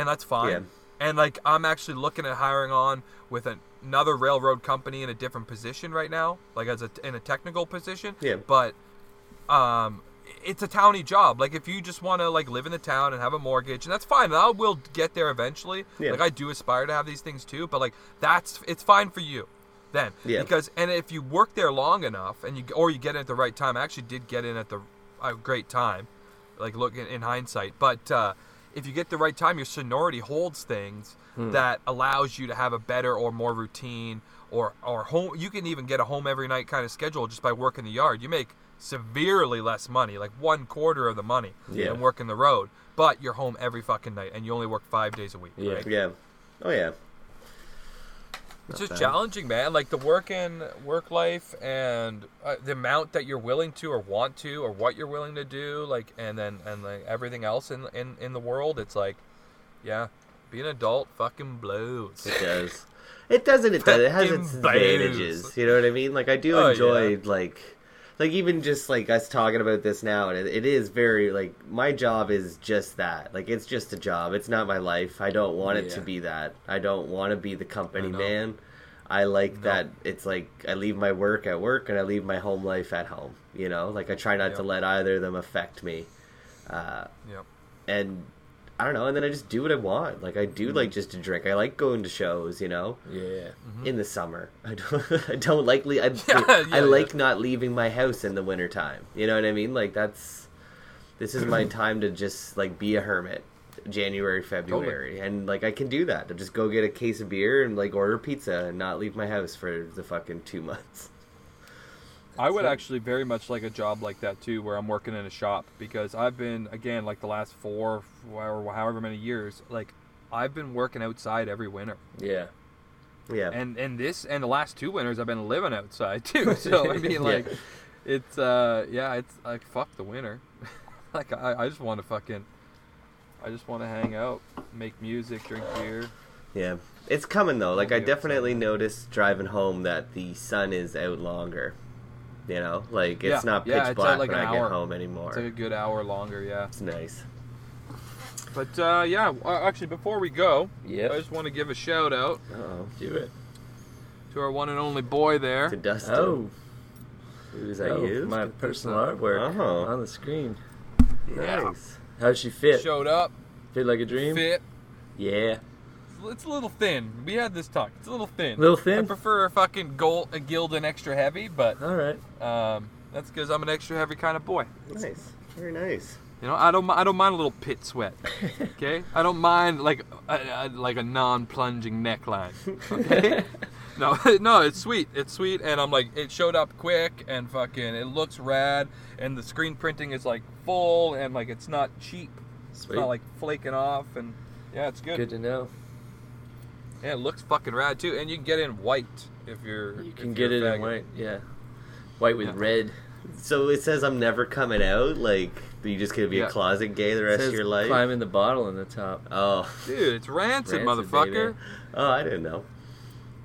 S3: and that's fine.
S2: Yeah.
S3: And like I'm actually looking at hiring on with an, another railroad company in a different position right now, like as a in a technical position.
S2: Yeah.
S3: But um, it's a towny job. Like if you just want to like live in the town and have a mortgage, and that's fine. And I will get there eventually.
S2: Yeah.
S3: Like I do aspire to have these things too, but like that's it's fine for you. Then
S2: Yeah.
S3: because and if you work there long enough and you or you get in at the right time, I actually did get in at the a great time, like look in, in hindsight. But uh, if you get the right time, your seniority holds things hmm. that allows you to have a better or more routine or or home. You can even get a home every night kind of schedule just by working the yard. You make severely less money, like one quarter of the money
S2: Yeah.
S3: than working the road. But you're home every fucking night, and you only work five days a week.
S1: Yeah.
S3: right?
S2: yeah. Oh yeah.
S3: It's just
S2: bad.
S3: challenging, man. Like the work and work life and uh, the amount that you're willing to or want to or what you're willing to do, like and then and like everything else in in in the world. It's like, yeah, being an adult fucking blows.
S2: It does. It doesn't. It does. It has its advantages. You know what I mean? Like I do
S3: Oh,
S2: enjoy
S3: yeah.
S2: like, like even just like us talking about this now, and it, it is very like my job is just that. Like it's just a job. It's not my life. I don't want it to be that. I don't want to be the company
S3: I
S2: man. I like
S3: No.
S2: that. It's like I leave my work at work and I leave my home life at home. You know, like I try not to let either of them affect me. Uh,
S3: Yep.
S2: and I don't know. And then I just do what I want. Like I
S3: Mm-hmm.
S2: do like just to drink. I like going to shows. You know
S1: Yeah.
S2: in the summer. I don't. I don't like. Le- I,
S3: Yeah,
S2: I like
S3: yeah.
S2: not leaving my house in the wintertime. You know what I mean? Like that's. This is my time to just like be a hermit. January, February, and like I can do that. To just go get a case of beer and like order pizza and not leave my house for the fucking two months.
S3: I would actually very much like a job like that too, where I'm working in a shop because I've been again like the last four or however many years, like I've been working outside every winter,
S1: Yeah.
S2: Yeah.
S3: and and this and the last two winters I've been living outside too. So I mean,
S2: Yeah.
S3: like it's uh yeah, it's like fuck the winter. like I, I just want to fucking, I just want to hang out, make music, drink beer.
S2: Yeah, it's coming though. Like I definitely
S3: something.
S2: noticed driving home that the sun is out longer. You know, like it's
S3: Yeah,
S2: not pitch
S3: yeah,
S2: black
S3: like
S2: when I
S3: hour.
S2: get home anymore.
S3: It's like a good hour longer, yeah.
S2: It's nice.
S3: But uh, yeah, uh, actually, before we go, I just want to give a shout out
S2: Oh,
S1: Do it.
S3: to our one and only boy there.
S2: to Dustin.
S1: Oh,
S2: Who's that
S1: oh,
S2: you?
S1: my personal artwork
S2: Oh.
S1: on the screen.
S2: Nice.
S1: How's she fit?
S3: Showed up,
S1: Fit like a dream.
S3: fit.
S1: Yeah.
S3: It's a little thin. We had this talk. It's a little thin.
S1: Little thin.
S3: I prefer a fucking gold, a Gildan extra heavy, but
S1: All right.
S3: um, that's because I'm an extra heavy kind of boy.
S2: Nice. Very nice.
S3: You know, I don't, I don't mind a little pit sweat. Okay, I don't mind like a, a, like a non-plunging neckline. Okay, no, no, it's sweet. It's sweet, and I'm like, it showed up quick, and fucking, it looks rad, and the screen printing is like full, and like it's not cheap. It's not like flaking off, and yeah, it's good.
S1: Good to know.
S3: Yeah, it looks fucking rad too, and you can get in white if you're.
S1: You can get it
S3: a
S1: in white. Yeah. White with
S3: Yeah.
S1: red.
S2: So it says I'm never coming out. Like you just gonna be
S3: Yeah.
S2: a closet gay the rest
S1: Says
S2: of your life.
S1: Climbing the bottle in the top.
S2: Oh,
S3: Dude, it's rancid,
S1: Rancid,
S3: motherfucker.
S1: baby.
S2: oh, I didn't know.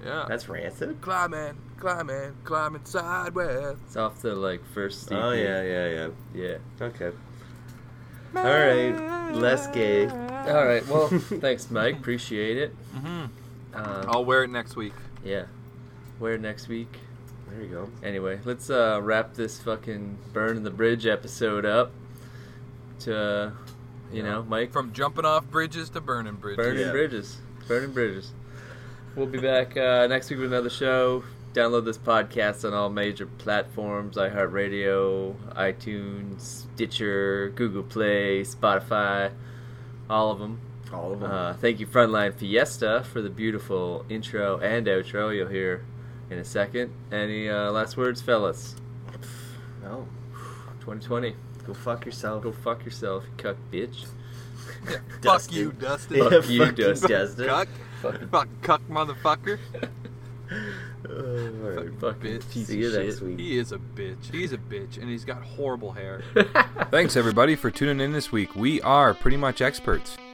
S3: Yeah.
S2: That's rancid.
S3: climbing, climbing, climbing sideways.
S1: It's off the like first. EP.
S2: Oh yeah, yeah,
S1: Yeah.
S2: yeah. Okay. All right, less gay.
S1: All right. Well, thanks, Mike. Appreciate it.
S3: hmm
S1: Um,
S3: I'll wear it next week.
S1: yeah. Where next week?
S2: There you go.
S1: Anyway, let's uh, wrap this fucking burn the bridge episode up. To, uh, you
S3: Yeah.
S1: know, Mike.
S3: From jumping off bridges to burning bridges.
S1: Burning
S2: Yeah.
S1: bridges. Burning bridges. We'll be back uh, next week with another show. Download this podcast on all major platforms iHeartRadio, iTunes, Stitcher, Google Play, Spotify, all of them.
S2: All of them.
S1: Uh, thank you, Frontline Fiesta, for the beautiful intro and outro you'll hear in a second. Any uh, last words, fellas?
S2: no.
S1: 2020.
S2: Go fuck yourself.
S1: Go fuck yourself, you cuck bitch.
S3: Fuck you, Dustin.
S2: Yeah,
S1: Fuck you,
S2: fuck
S1: Dustin.
S2: Dustin.
S3: Cuck.
S1: Fucking,
S3: Fucking cuck motherfucker.
S2: All right.
S1: fucking
S3: bitch.
S2: See you next week.
S3: He is a bitch. He's a bitch, and he's got horrible hair. Thanks, everybody, for tuning in this week. We are pretty much experts.